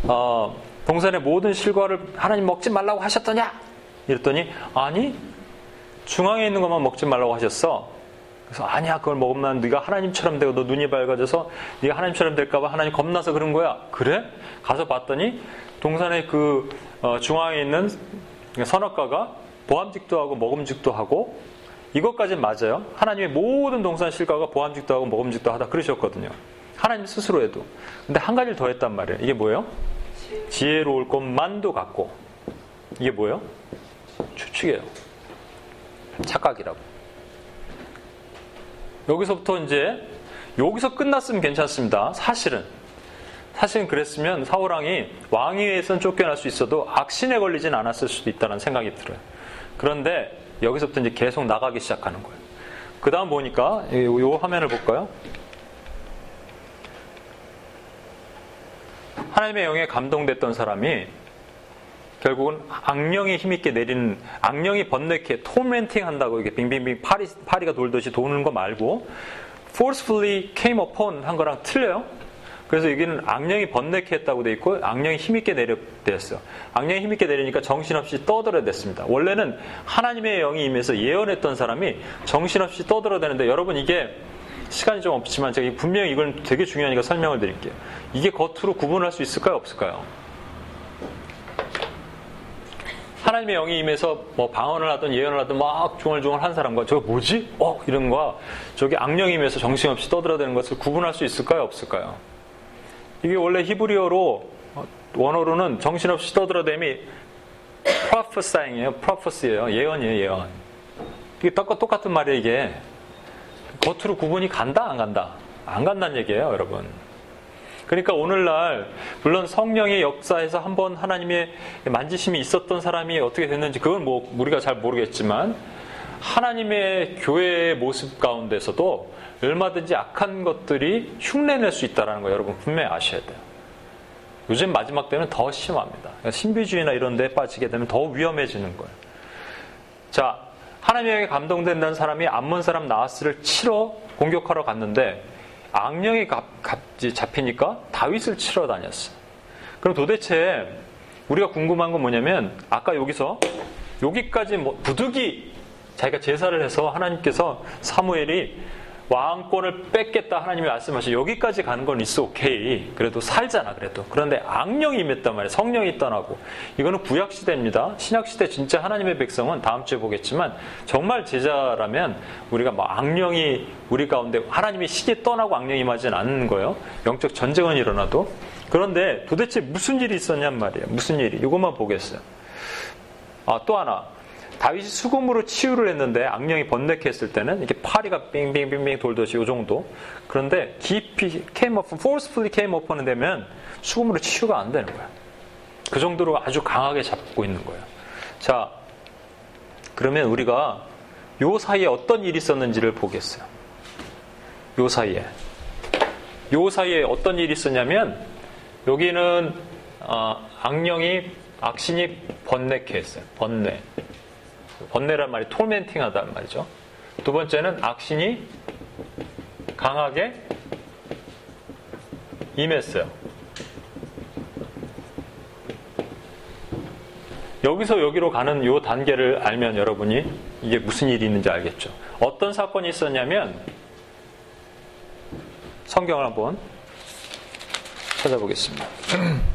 어, 동산의 모든 실과를 하나님 먹지 말라고 하셨더냐? 이랬더니 아니 중앙에 있는 것만 먹지 말라고 하셨어. 그래서 아니야 그걸 먹으면 네가 하나님처럼 되고 너 눈이 밝아져서 네가 하나님처럼 될까봐 하나님 겁나서 그런 거야. 그래? 가서 봤더니 동산의 그 어, 중앙에 있는 선악과가 보암직도 하고 먹음직도 하고 이것까지 맞아요. 하나님의 모든 동산 실과가 보암직도 하고 먹음직도 하다 그러셨거든요. 하나님 스스로 해도. 근데 한 가지를 더 했단 말이에요. 이게 뭐예요? 지혜로울 것만도 같고. 이게 뭐예요? 추측이에요. 착각이라고. 여기서부터 이제 여기서 끝났으면 괜찮습니다. 사실은 사실은 그랬으면 사울왕이 왕위에선 쫓겨날 수 있어도 악신에 걸리진 않았을 수도 있다는 생각이 들어요. 그런데 여기서부터 이제 계속 나가기 시작하는 거예요. 그 다음 보니까 이 화면을 볼까요? 하나님의 영에 감동됐던 사람이 결국은 악령이 힘있게 내리는 악령이 번뇌케 토멘팅 한다고 이게 빙빙빙 파리 파리가 돌듯이 도는 거 말고 forcefully came upon 한 거랑 틀려요. 그래서 여기는 악령이 번뇌케 했다고 돼 있고 악령이 힘있게 내렸대었어요. 악령이 힘있게 내리니까 정신없이 떠들어댔습니다. 원래는 하나님의 영이 임해서 예언했던 사람이 정신없이 떠들어대는데 여러분 이게 시간이 좀 없지만 제가 분명히 이건 되게 중요하니까 설명을 드릴게요. 이게 겉으로 구분할 수 있을까요? 없을까요? 하나님의 영이 임해서 뭐 방언을 하든 예언을 하든 막 중얼중얼 한 사람과 저거 뭐지? 어? 이런 거와 저게 악령이 임해서 정신없이 떠들어대는 것을 구분할 수 있을까요? 없을까요? 이게 원래 히브리어로 원어로는 정신없이 떠들어대미 prophesying이에요. prophecy예요. 예언이에요. 예언. 이게 똑같은 말이에요. 이게 겉으로 구분이 간다 안 간다? 안 간다는 얘기예요. 여러분. 그러니까 오늘날 물론 성령의 역사에서 한번 하나님의 만지심이 있었던 사람이 어떻게 됐는지 그건 뭐 우리가 잘 모르겠지만 하나님의 교회의 모습 가운데서도 얼마든지 악한 것들이 흉내낼 수 있다는 거 여러분 분명히 아셔야 돼요. 요즘 마지막 때는 더 심합니다. 그러니까 신비주의나 이런 데 빠지게 되면 더 위험해지는 거예요. 자, 하나님에게 감동된다는 사람이 암몬 사람 나하스를 치러 공격하러 갔는데 악령이 잡히니까 다윗을 치러 다녔어. 그럼 도대체 우리가 궁금한 건 뭐냐면 아까 여기서 여기까지 뭐 부득이 자기가 제사를 해서 하나님께서 사무엘이 왕권을 뺏겠다 하나님이 말씀하시 여기까지 가는 건 있어 오케이. 그래도 살잖아 그래도. 그런데 악령이 임했단 말이에요 성령이 떠나고. 이거는 구약 시대입니다. 신약 시대 진짜 하나님의 백성은 다음 주에 보겠지만 정말 제자라면 우리가 뭐 악령이 우리 가운데 하나님의 신이 떠나고 악령이 임하지는 않는 거예요. 영적 전쟁은 일어나도. 그런데 도대체 무슨 일이 있었냔 말이에요. 무슨 일이? 이것만 보겠어요. 아 또 하나 다윗이 수금으로 치유를 했는데 악령이 번뇌케 했을 때는 이렇게 파리가 빙빙빙빙 돌듯이 이 정도. 그런데 깊이 came up, forcefully came up는 되면 수금으로 치유가 안 되는 거야. 그 정도로 아주 강하게 잡고 있는 거예요. 자, 그러면 우리가 요 사이에 어떤 일이 있었는지를 보겠어요. 요 사이에. 요 사이에 어떤 일이 있었냐면 여기는 어, 악령이 악신이 번뇌케 했어요. 번뇌. 번뇌란 말이 톨멘팅 하다는 말이죠. 두 번째는 악신이 강하게 임했어요. 여기서 여기로 가는 이 단계를 알면 여러분이 이게 무슨 일이 있는지 알겠죠. 어떤 사건이 있었냐면 성경을 한번 찾아보겠습니다.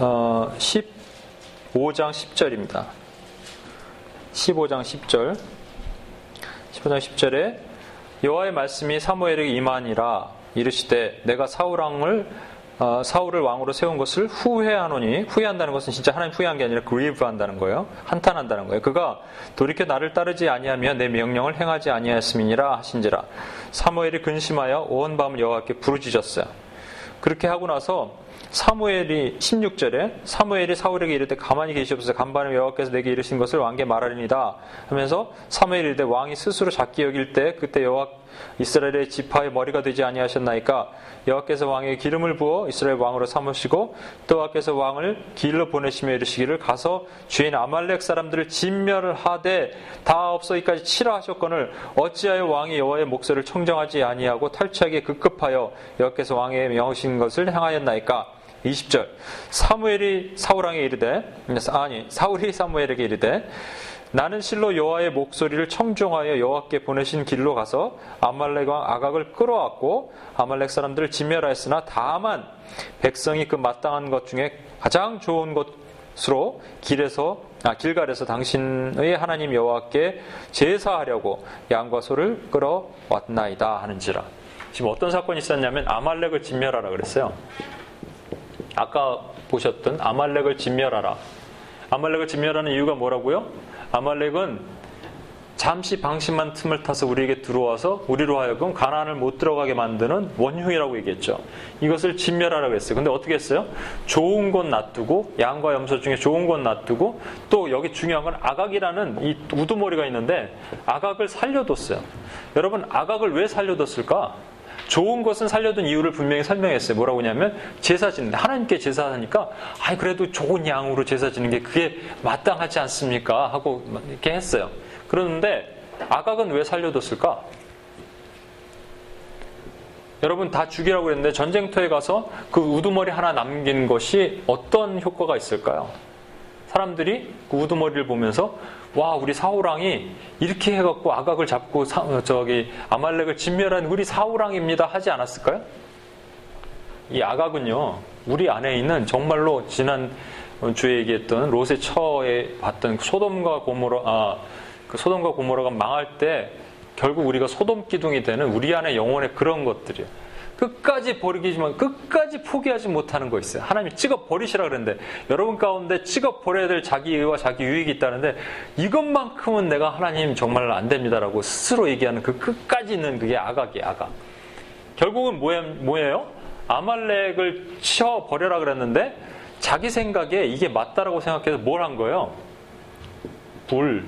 어, 15장 10절입니다. 15장 10절. 15장 10절에 여호와의 말씀이 사무엘에게 임하니라 이르시되 내가 사울 왕을 어, 사울을 왕으로 세운 것을 후회하노니 후회한다는 것은 진짜 하나님 후회한 게 아니라 그리브한다는 거예요. 한탄한다는 거예요. 그가 돌이켜 나를 따르지 아니하며 내 명령을 행하지 아니하였음이니라 하신지라 사무엘이 근심하여 온 밤을 여호와께 부르짖었어요. 그렇게 하고 나서 사무엘이 16절에 사무엘이 사울에게 이르되 가만히 계시옵소서. 간반을 여호와께서 내게 이르신 것을 왕께 말하리니다 하면서 사무엘이 이르되 왕이 스스로 작게 여길 때 그때 여호와 이스라엘의 지파의 머리가 되지 아니하셨나이까? 여호와께서 왕에게 기름을 부어 이스라엘 왕으로 삼으시고 또 여호와께서 왕을 길로 보내시며 이르시기를 가서 주인 아말렉 사람들을 진멸을 하되 다 없어이까지 치라 하셨거늘 어찌하여 왕이 여호와의 목소리를 청정하지 아니하고 탈취하게 급급하여 여호와께서 왕의 명하신 것을 행하였나이까? 20절. 사무엘이 사울왕에 이르되 아니 사울이 사무엘에게 이르되 나는 실로 여호와의 목소리를 청종하여 여호와께 보내신 길로 가서 아말렉 왕 아각을 끌어왔고 아말렉 사람들을 진멸하였으나 다만 백성이 그 마땅한 것 중에 가장 좋은 것으로 길에서 아, 길갈에서 당신의 하나님 여호와께 제사하려고 양과 소를 끌어왔나이다 하는지라 지금 어떤 사건이 있었냐면 아말렉을 진멸하라 그랬어요. 아까 보셨던 아말렉을 진멸하라. 아말렉을 진멸하는 이유가 뭐라고요? 아말렉은 잠시 방심한 틈을 타서 우리에게 들어와서 우리로 하여금 가난을 못 들어가게 만드는 원흉이라고 얘기했죠. 이것을 진멸하라고 했어요. 근데 어떻게 했어요? 좋은 것 놔두고 양과 염소 중에 좋은 것 놔두고 또 여기 중요한 건 아각이라는 이 우두머리가 있는데 아각을 살려뒀어요. 여러분 아각을 왜 살려뒀을까? 좋은 것은 살려둔 이유를 분명히 설명했어요. 뭐라고 하냐면 제사 지는데 하나님께 제사하니까 아이 그래도 좋은 양으로 제사 지는 게 그게 마땅하지 않습니까? 하고 이렇게 했어요. 그러는데 아각은 왜 살려뒀을까? 여러분 다 죽이라고 그랬는데 전쟁터에 가서 그 우두머리 하나 남긴 것이 어떤 효과가 있을까요? 사람들이 그 우두머리를 보면서 와 우리 사우랑이 이렇게 해갖고 아각을 잡고 사, 저기 아말렉을 진멸한 우리 사우랑입니다 하지 않았을까요? 이 아각은요 우리 안에 있는 정말로 지난 주에 얘기했던 롯의 처에 봤던 소돔과 고모라 아, 그 소돔과 고모라가 망할 때 결국 우리가 소돔 기둥이 되는 우리 안에 영혼의 그런 것들이에요. 끝까지 버리기지만 끝까지 포기하지 못하는 거 있어요. 하나님이 찍어 버리시라 그랬는데 여러분 가운데 찍어 버려야 될 자기 의와 자기 유익이 있다는데 이것만큼은 내가 하나님 정말 안 됩니다라고 스스로 얘기하는 그 끝까지 있는 그게 아각이에요. 아각. 결국은 뭐예요? 아말렉을 치워 버려라 그랬는데 자기 생각에 이게 맞다라고 생각해서 뭘 한 거예요? 불,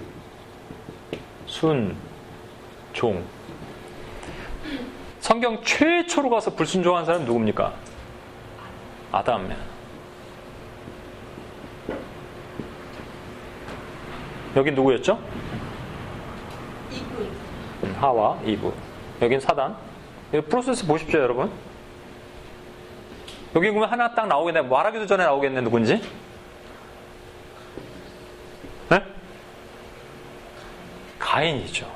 순, 종. 성경 최초로 가서 불순종한 사람 누굽니까? 아담. 여기 누구였죠? 이브. 하와, 이브. 여긴 사단. 이 프로세스 보십시오, 여러분. 여기 보면 하나 딱 나오겠네. 말하기도 전에 나오겠네, 누군지? 네? 가인이죠.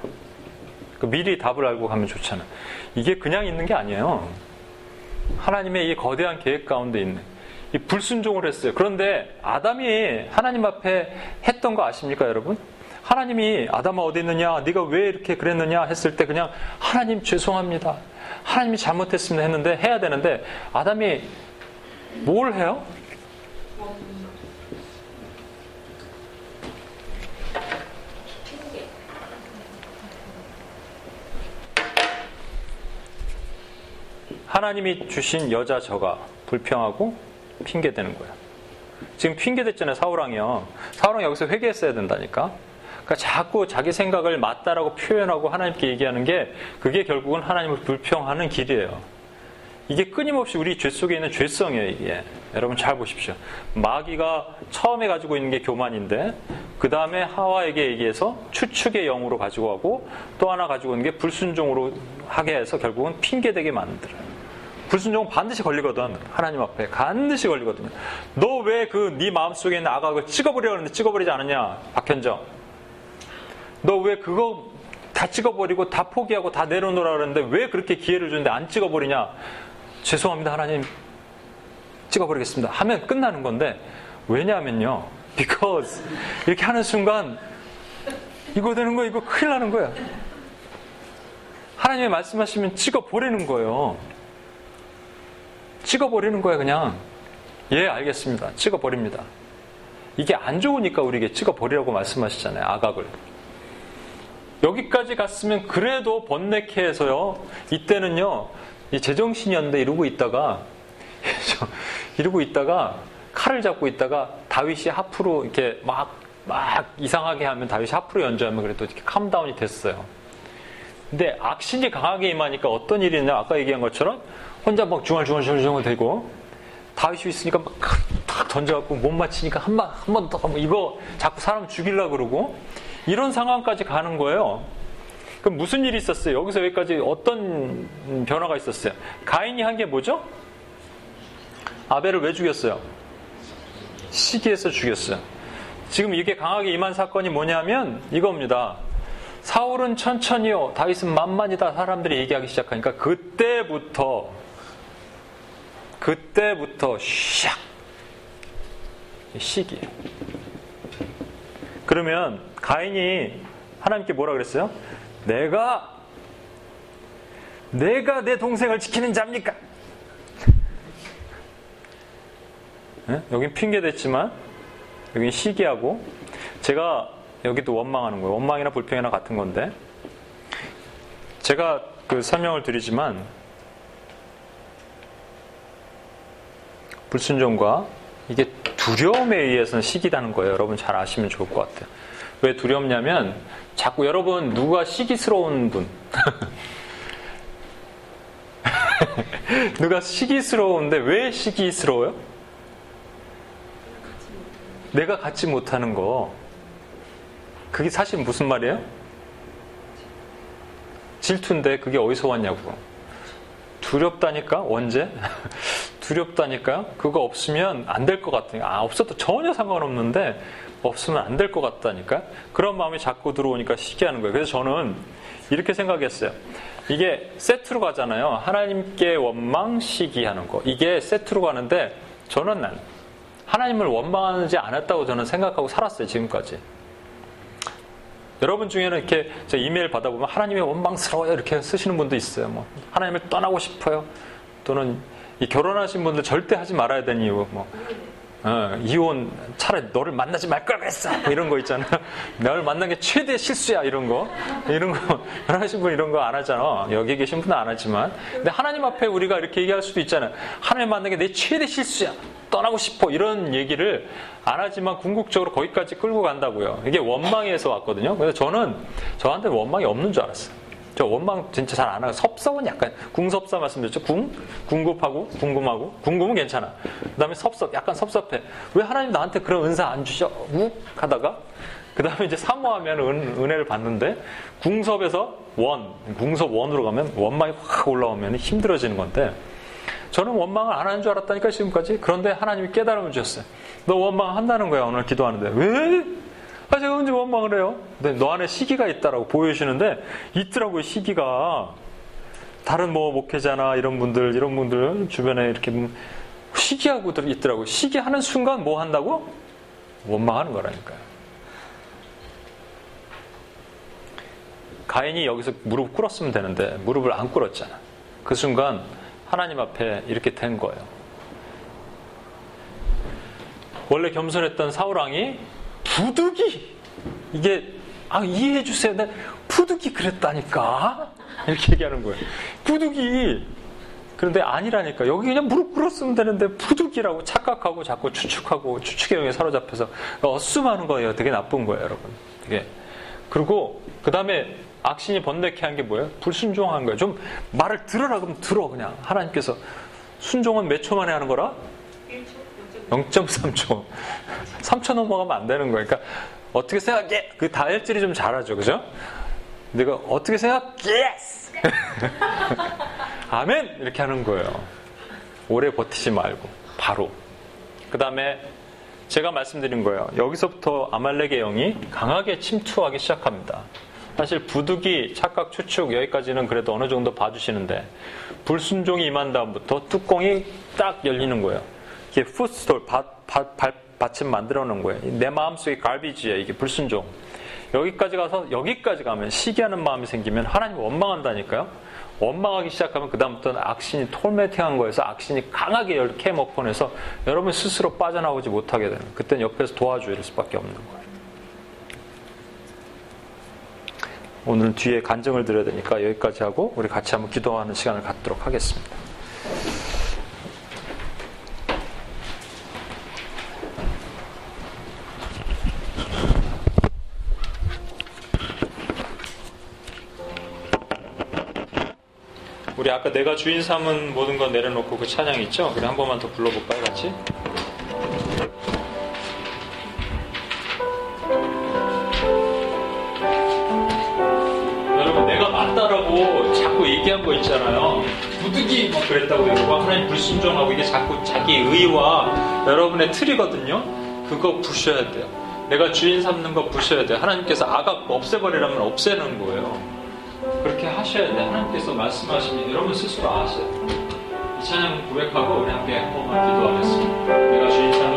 그 미리 답을 알고 가면 좋잖아. 이게 그냥 있는 게 아니에요. 하나님의 이 거대한 계획 가운데 있는 이 불순종을 했어요. 그런데 아담이 하나님 앞에 했던 거 아십니까, 여러분? 하나님이 아담아 어디 있느냐? 네가 왜 이렇게 그랬느냐? 했을 때 그냥 하나님 죄송합니다. 하나님이 잘못했습니다 했는데 해야 되는데 아담이 뭘 해요? 하나님이 주신 여자 저가 불평하고 핑계대는 거예요. 지금 핑계댔잖아요, 사우랑이요. 사우랑 여기서 회개했어야 된다니까. 그러니까 자꾸 자기 생각을 맞다라고 표현하고 하나님께 얘기하는 게 그게 결국은 하나님을 불평하는 길이에요. 이게 끊임없이 우리 죄 속에 있는 죄성이에요, 이게. 여러분 잘 보십시오. 마귀가 처음에 가지고 있는 게 교만인데, 그 다음에 하와에게 얘기해서 추측의 영으로 가지고 가고, 또 하나 가지고 있는 게 불순종으로 하게 해서 결국은 핑계되게 만들어요. 불순종은 반드시 걸리거든. 하나님 앞에. 반드시 걸리거든요. 너 왜 그 네 마음속에 있는 아각을 찍어버리려고 하는데 찍어버리지 않았냐? 박현정. 너 왜 그거 다 찍어버리고 다 포기하고 다 내려놓으라 그러는데 왜 그렇게 기회를 주는데 안 찍어버리냐? 죄송합니다, 하나님. 찍어버리겠습니다. 하면 끝나는 건데, 왜냐하면요. because. 이렇게 하는 순간, 이거 되는 거야, 이거 큰일 나는 거야. 하나님이 말씀하시면 찍어버리는 거예요. 찍어버리는 거야, 그냥. 예, 알겠습니다. 찍어버립니다. 이게 안 좋으니까 우리에게 찍어버리라고 말씀하시잖아요, 아각을. 여기까지 갔으면 그래도 번뇌케 해서요, 이때는요, 이 제정신이었는데 이러고 있다가, 이러고 있다가, 칼을 잡고 있다가 다윗이 하프로 이렇게 막, 막 이상하게 하면 다윗이 하프로 연주하면 그래도 이렇게 캄다운이 됐어요. 근데 악신이 강하게 임하니까 어떤 일이 있냐, 아까 얘기한 것처럼 혼자 막 중얼중얼중얼 대고 다윗이 있으니까 막 탁 던져갖고 못 맞히니까 한 번 한 번 더 이거 자꾸 사람 죽이려 그러고 이런 상황까지 가는 거예요. 그럼 무슨 일이 있었어요? 여기서 여기까지 어떤 변화가 있었어요? 가인이 한 게 뭐죠? 아벨을 왜 죽였어요? 시기해서 죽였어요. 지금 이게 강하게 임한 사건이 뭐냐면 이겁니다. 사울은 천천히요, 다윗은 만만이다 사람들이 얘기하기 시작하니까 그때부터 그때부터 샥 시기. 그러면 가인이 하나님께 뭐라 그랬어요? 내가 내가 내 동생을 지키는 자입니까? 예? 여긴 핑계 댔지만 여긴 시기하고 제가 여기도 원망하는 거예요. 원망이나 불평이나 같은 건데 제가 그 설명을 드리지만 불순종과 이게 두려움에 의해서는 시기다는 거예요. 여러분 잘 아시면 좋을 것 같아요. 왜 두렵냐면 자꾸 여러분 누가 시기스러운 분 누가 시기스러운데 왜 시기스러워요? 내가 갖지 못하는 거 그게 사실 무슨 말이에요? 질투인데 그게 어디서 왔냐고 두렵다니까 언제? 두렵다니까 그거 없으면 안 될 것 같으니까 아 없어도 전혀 상관없는데 없으면 안 될 것 같다니까? 그런 마음이 자꾸 들어오니까 시기하는 거예요. 그래서 저는 이렇게 생각했어요. 이게 세트로 가잖아요. 하나님께 원망 시기하는 거. 이게 세트로 가는데 저는 난 하나님을 원망하지 않았다고 저는 생각하고 살았어요 지금까지. 여러분 중에는 이렇게 이메일 받아보면 하나님의 원망스러워요. 이렇게 쓰시는 분도 있어요. 뭐 하나님을 떠나고 싶어요. 또는 이 결혼하신 분들 절대 하지 말아야 되는 이유 뭐 어, 이혼 차라리 너를 만나지 말 걸 그랬어! 뭐 이런 거 있잖아요 너를 만난 게 최대 실수야 이런 거. 이런 거. 결혼하신 분 이런 거 안 하잖아. 여기 계신 분은 안 하지만. 근데 하나님 앞에 우리가 이렇게 얘기할 수도 있잖아요. 하나님 만난 게 내 최대 실수야. 떠나고 싶어. 이런 얘기를 안 하지만 궁극적으로 거기까지 끌고 간다고요. 이게 원망에서 왔거든요. 그래서 저는 저한테 원망이 없는 줄 알았어요 저 원망 진짜 잘 안 하고 섭섭은 약간 궁섭사 말씀드렸죠. 궁 궁급하고 궁금하고 궁금은 괜찮아. 그다음에 섭섭 약간 섭섭해. 왜 하나님 나한테 그런 은사 안 주셔? 욱 하다가 그다음에 이제 사모하면 은, 은혜를 받는데 궁섭에서 원 궁섭 원으로 가면 원망이 확 올라오면 힘들어지는 건데 저는 원망을 안 하는 줄 알았다니까 지금까지 그런데 하나님이 깨달음을 주셨어요. 너 원망 한다는 거야 오늘 기도하는데 왜? 아, 제가 언제 원망을 해요? 근데 너 안에 시기가 있다라고 보여주시는데, 있더라고요, 시기가. 다른 뭐 목회자나 이런 분들, 이런 분들 주변에 이렇게 시기하고 있더라고요. 시기하는 순간 뭐 한다고? 원망하는 거라니까요. 가인이 여기서 무릎 꿇었으면 되는데, 무릎을 안 꿇었잖아. 그 순간 하나님 앞에 이렇게 된 거예요. 원래 겸손했던 사우랑이 부득이 이게 아 이해해 주세요. 내 부득이 그랬다니까 이렇게 얘기하는 거예요. 부득이 그런데 아니라니까 여기 그냥 무릎 꿇었으면 되는데 부득이라고 착각하고 자꾸 추측하고 추측의 영에 사로잡혀서 어수하는 거예요. 되게 나쁜 거예요, 여러분. 되게 그리고 그 다음에 악신이 번뇌케 한 게 뭐예요? 불순종한 거예요. 좀 말을 들으라 그러면 들어 그냥 하나님께서 순종은 몇 초 만에 하는 거라? 0.3초. 3초 넘어가면 안 되는 거예요. 그러니까 어떻게 생각해? 그 다혈질이 좀 잘하죠. 그죠? 내가 어떻게 생각해? Yes! 아멘! 이렇게 하는 거예요. 오래 버티지 말고 바로. 그 다음에 제가 말씀드린 거예요. 여기서부터 아말렉의 영이 강하게 침투하기 시작합니다. 사실 부득이 착각 추측 여기까지는 그래도 어느 정도 봐주시는데 불순종이 임한 다음부터 뚜껑이 딱 열리는 거예요. 이게 풋스톨 받침 만들어 놓은 거예요. 내 마음속에 갈비지야 이게 불순종. 여기까지 가서 여기까지 가면 시기하는 마음이 생기면 하나님 원망한다니까요. 원망하기 시작하면 그다음부터는 악신이 톨매팅한 거에서 악신이 강하게 캐먹폰해서 여러분 스스로 빠져나오지 못하게 되는 그때는 옆에서 도와줄 수밖에 없는 거예요. 오늘 뒤에 간증을 드려야 되니까 여기까지 하고 우리 같이 한번 기도하는 시간을 갖도록 하겠습니다. 우리 아까 내가 주인 삼은 모든 건 내려놓고 그 찬양 있죠? 그래 한 번만 더 불러볼까요, 같이? 여러분 내가 맞다라고 자꾸 얘기한 거 있잖아요. 부득이 막 그랬다고 여러분 하나님 불순종하고 이게 자꾸 자기 의와 여러분의 틀이거든요. 그거 부셔야 돼요. 내가 주인 삼는 거 부셔야 돼요. 하나님께서 아각 없애버리라면 없애는 거예요. 그렇게 하셔야 돼. 하나님께서 말씀하시면 여러분 스스로 아세요. 이 찬양 고백하고 우리 함께 한 번만 기도하겠습니다. 내가 주인 삼은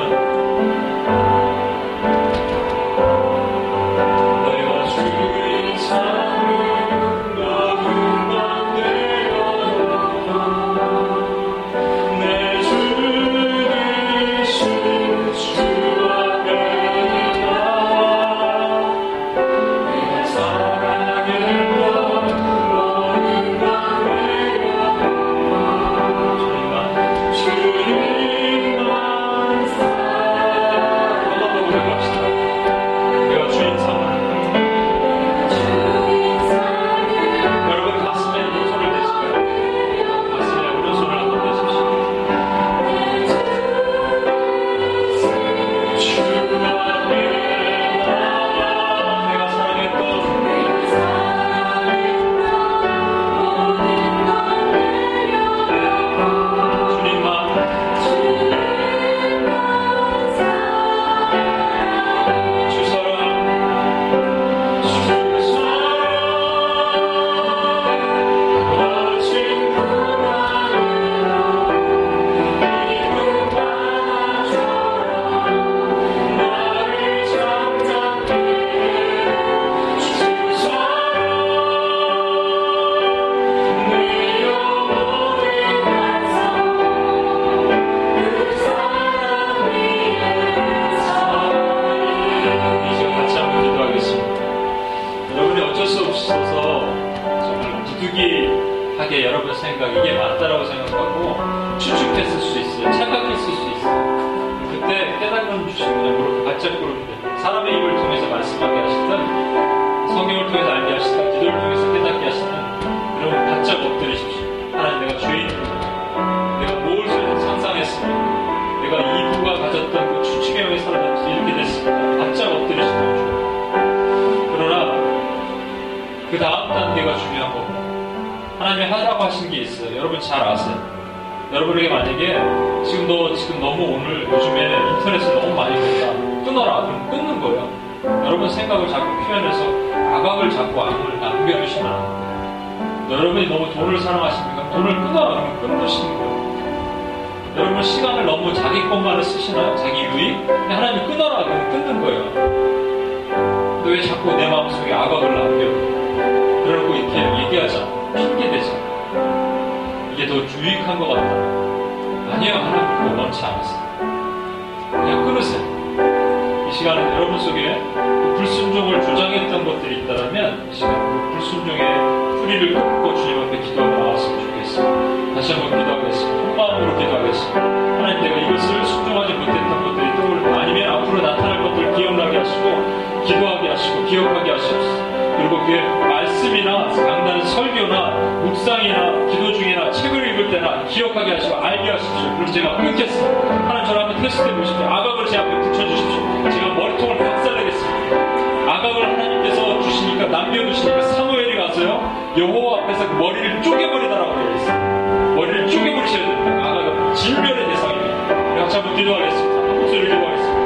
다음 단계가 중요한 거고 하나님이 하라고 하신 게 있어요. 여러분 잘 아세요. 여러분에게 만약에 지금 너 지금 너무 오늘 요즘에 인터넷에 너무 많이 본다 끊어라 그럼 끊는 거예요. 여러분 생각을 자꾸 표현해서 아각을 자꾸 안 돼요. 여러분이 너무 돈을 사랑하십니까? 돈을 끊어라 그러면 끊으시는 거예요. 여러분 시간을 너무 자기 것만을 쓰시나요? 자기 유익? 근데 하나님 끊어라 그러면 끊는 거예요. 왜 자꾸 내 마음속에 아각을 남겨? 그러고 이렇게 얘기하자. 핑계대자. 이게 더 유익한 것 같다. 아니요, 하나님 그거 원치 않았어요. 그냥 끊으세요. 이 시간에 여러분 속에 그 불순종을 주장했던 것들이 있다면 이 시간 그 불순종의 뿌리를 끊고 주님 앞에 기도하고 나왔으면 좋겠습니다. 다시 한번 기도하겠습니다. 한 마음으로 기도하겠습니다. 하나님 내가 이것을 순종하지 못했던 것들이 떠오르고 아니면 앞으로 나타날 것들을 기억나게 하시고 기도하게 하시고 기억하게 하시옵소서. 그 말씀이나 강단 설교나 묵상이나 기도 중이나 책을 읽을 때나 기억하게 하시고 알게 하십시오. 그럼 제가 끊겠습니다. 하나님 저를 한번 테스트해 보십시오. 아각을 제 앞에 붙여주십시오. 제가 머리통을 박살내겠습니다. 아각을 하나님께서 주시니까 남겨두시니까 사무엘이 가서요 여호와 앞에서 그 머리를 쪼개버리다라고 되어 있어요. 머리를 쪼개버리셔야 됩니다. 아각은 진멸의 대상입니다. 같이 한번 기도하겠습니다. 목소리 기도하겠습니다.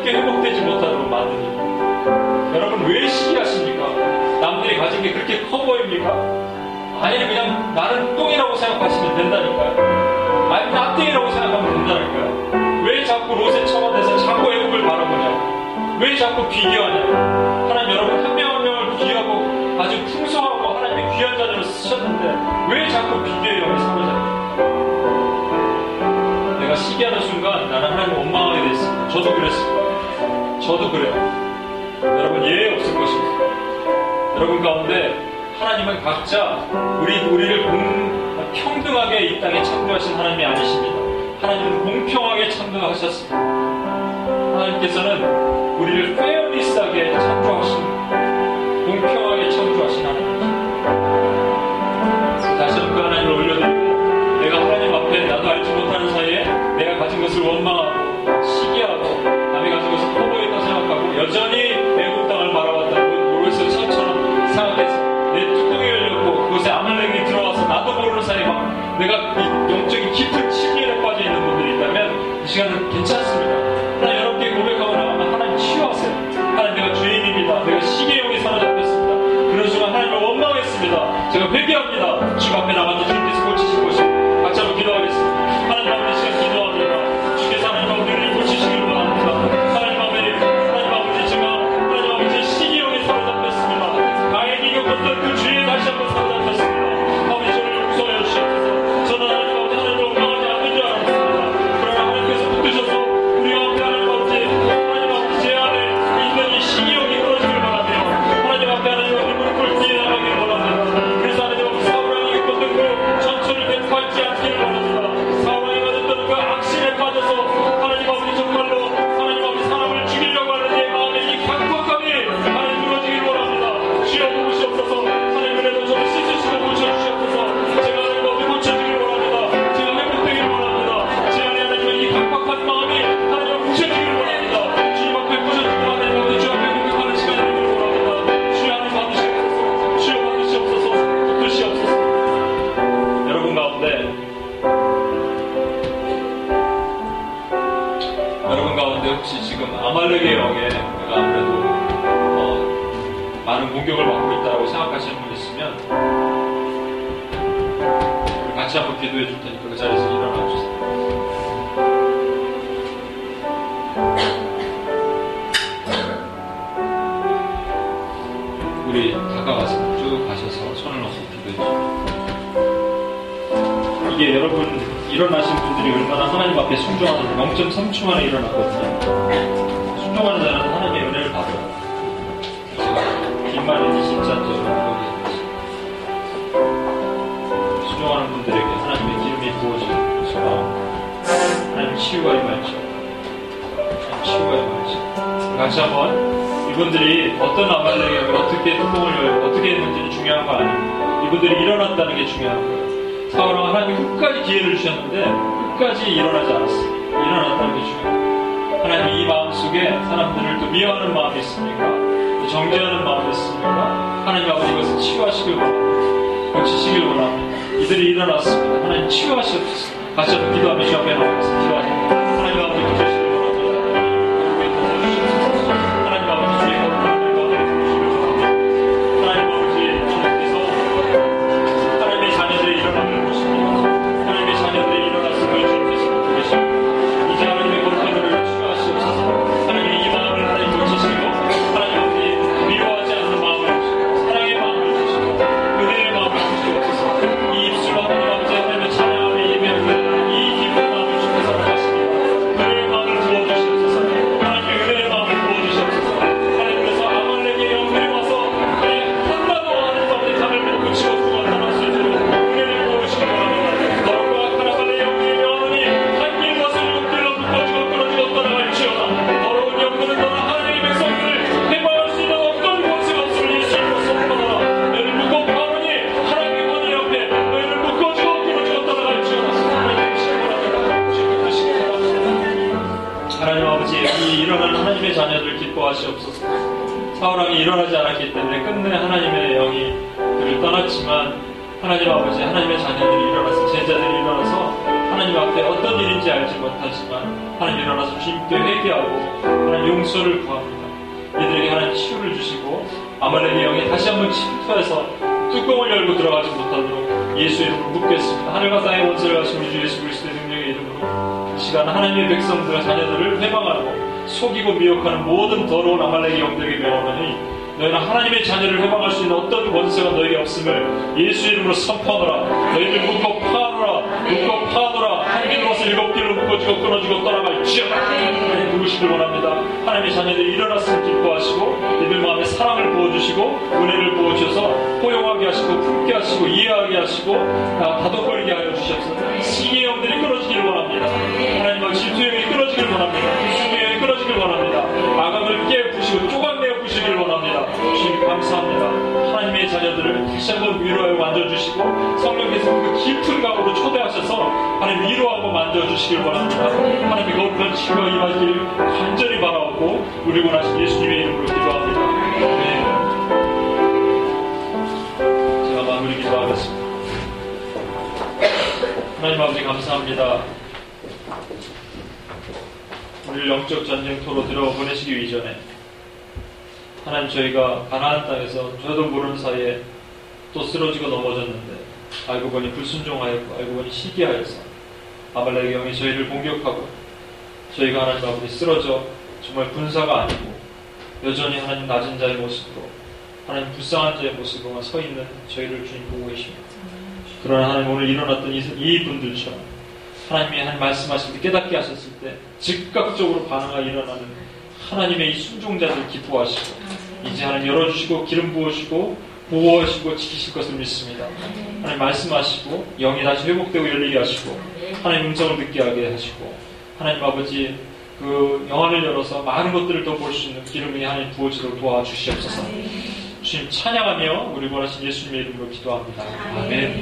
하나님께 회복되지 못하도록 만드니 여러분 왜 시기하십니까? 남들이 가진 게 그렇게 커 보입니까? 아니면 그냥 나는 똥이라고 생각하시면 된다니까요. 아니면 낙땡이라고 생각하면 된다니까요. 왜 자꾸 롯의 청와대에서 자꾸 애국을 바라보냐? 왜 자꾸 비교하냐? 하나님 여러분 한 명 한 명을 비교하고 아주 풍성하고 하나님의 귀한 자녀를 쓰셨는데 왜 자꾸 비교의 영이 사로잡냐? 내가 시기하는 순간 나는 하나님 원망하게 됐습니다. 저도 그랬습니다. 저도 그래요. 여러분 예외 없을 것입니다. 여러분 가운데 하나님은 각자 우리 우리를 공, 평등하게 이 땅에 창조하신 하나님이 아니십니다. 하나님은 공평하게 창조하셨습니다. 하나님께서는 우리를 페어리스하게 창조하신 공평하게 창조하신 하나님입니다. 다시 한번 그 하나님을 올려드리고 내가 하나님 앞에 나도 알지 못하는 사이에 내가 가진 것을 원망하고 여전히 애국 땅을 바라봤다. 그 모르서 처처럼 생각해서 내 뚜껑이 열렸고 그곳에 아말렉이 들어와서 나도 모르는 사이 막 내가 영적인 깊은 침륜에 빠져 있는 분들이 있다면 이 시간은 괜찮아. 치유하시길 원합니다. 고치시길 원합니다. 이들이 일어났습니다. 하나님 치유하시옵소서. 같이 기도하며 주 앞에 나와서 기도하십니다. 하나님 아버지 고치시 없음을 예수 이름으로 선포하노라. 너희를 묶고 파노라. 묶고 파노라. 한길 것을 일곱 길로 묶어주고 끊어주고 떠나갈지어다. 하나님 누구시길 원합니다. 하나님의 자녀들이 일어났음을 기뻐하시고 이들 마음에 사랑을 부어주시고 은혜를 부어주셔서 포용하게 하시고 품게 하시고 이해하게 하시고 아, 다독거리게 하여 주시옵소서 시기의 영들이 끊어지기를 원합니다. 하나님과 질투의 영이 끊어지기를 원합니다. 수의 영이 끊어지기를 원합니다. 마감을 깨부시고 쪼각내어 부시기를 원합니다. 주님 감사합니다 자녀들을 다시 한번 위로하여 만져주시고 성령께서 그 깊은 감으로 초대하셔서 하나님 위로하고 만져주시길 원합니다. 하나님의 거룩한 치유가 임하기를 간절히 바라옵고 우리 원하신 예수님의 이름으로 기도합니다. 아멘. 제가 마무리 기도하겠습니다. 하나님 아버지 감사합니다. 우리를 영적 전쟁터로 들어 보내시기 이전에 하나님 저희가 가나안 땅에서 저도 모르는 사이에 또 쓰러지고 넘어졌는데 알고 보니 불순종하였고 알고 보니 시기하여서 아말렉의 영이 저희를 공격하고 저희가 하나님 아버지 쓰러져 정말 군사가 아니고 여전히 하나님 낮은 자의 모습으로 하나님 불쌍한 자의 모습으로만 서 있는 저희를 주님 보고 계십니다. 그러나 하나님 오늘 일어났던 이, 이 분들처럼 하나님이 하나님 말씀하실 때 깨닫게 하셨을 때 즉각적으로 반응하여 일어나는 하나님의 이 순종자들 기뻐하시고 이제 하나님 열어주시고 기름 부어주시고 보호하시고 지키실 것을 믿습니다. 하나님 말씀하시고 영이 다시 회복되고 열리게 하시고 하나님 음성을 듣게 하게 하시고 하나님 아버지 그 영안을 열어서 많은 것들을 더 볼 수 있는 기름이 하나님 부어지도록 도와주시옵소서. 주님 찬양하며 우리 원하신 예수님의 이름으로 기도합니다. 아멘.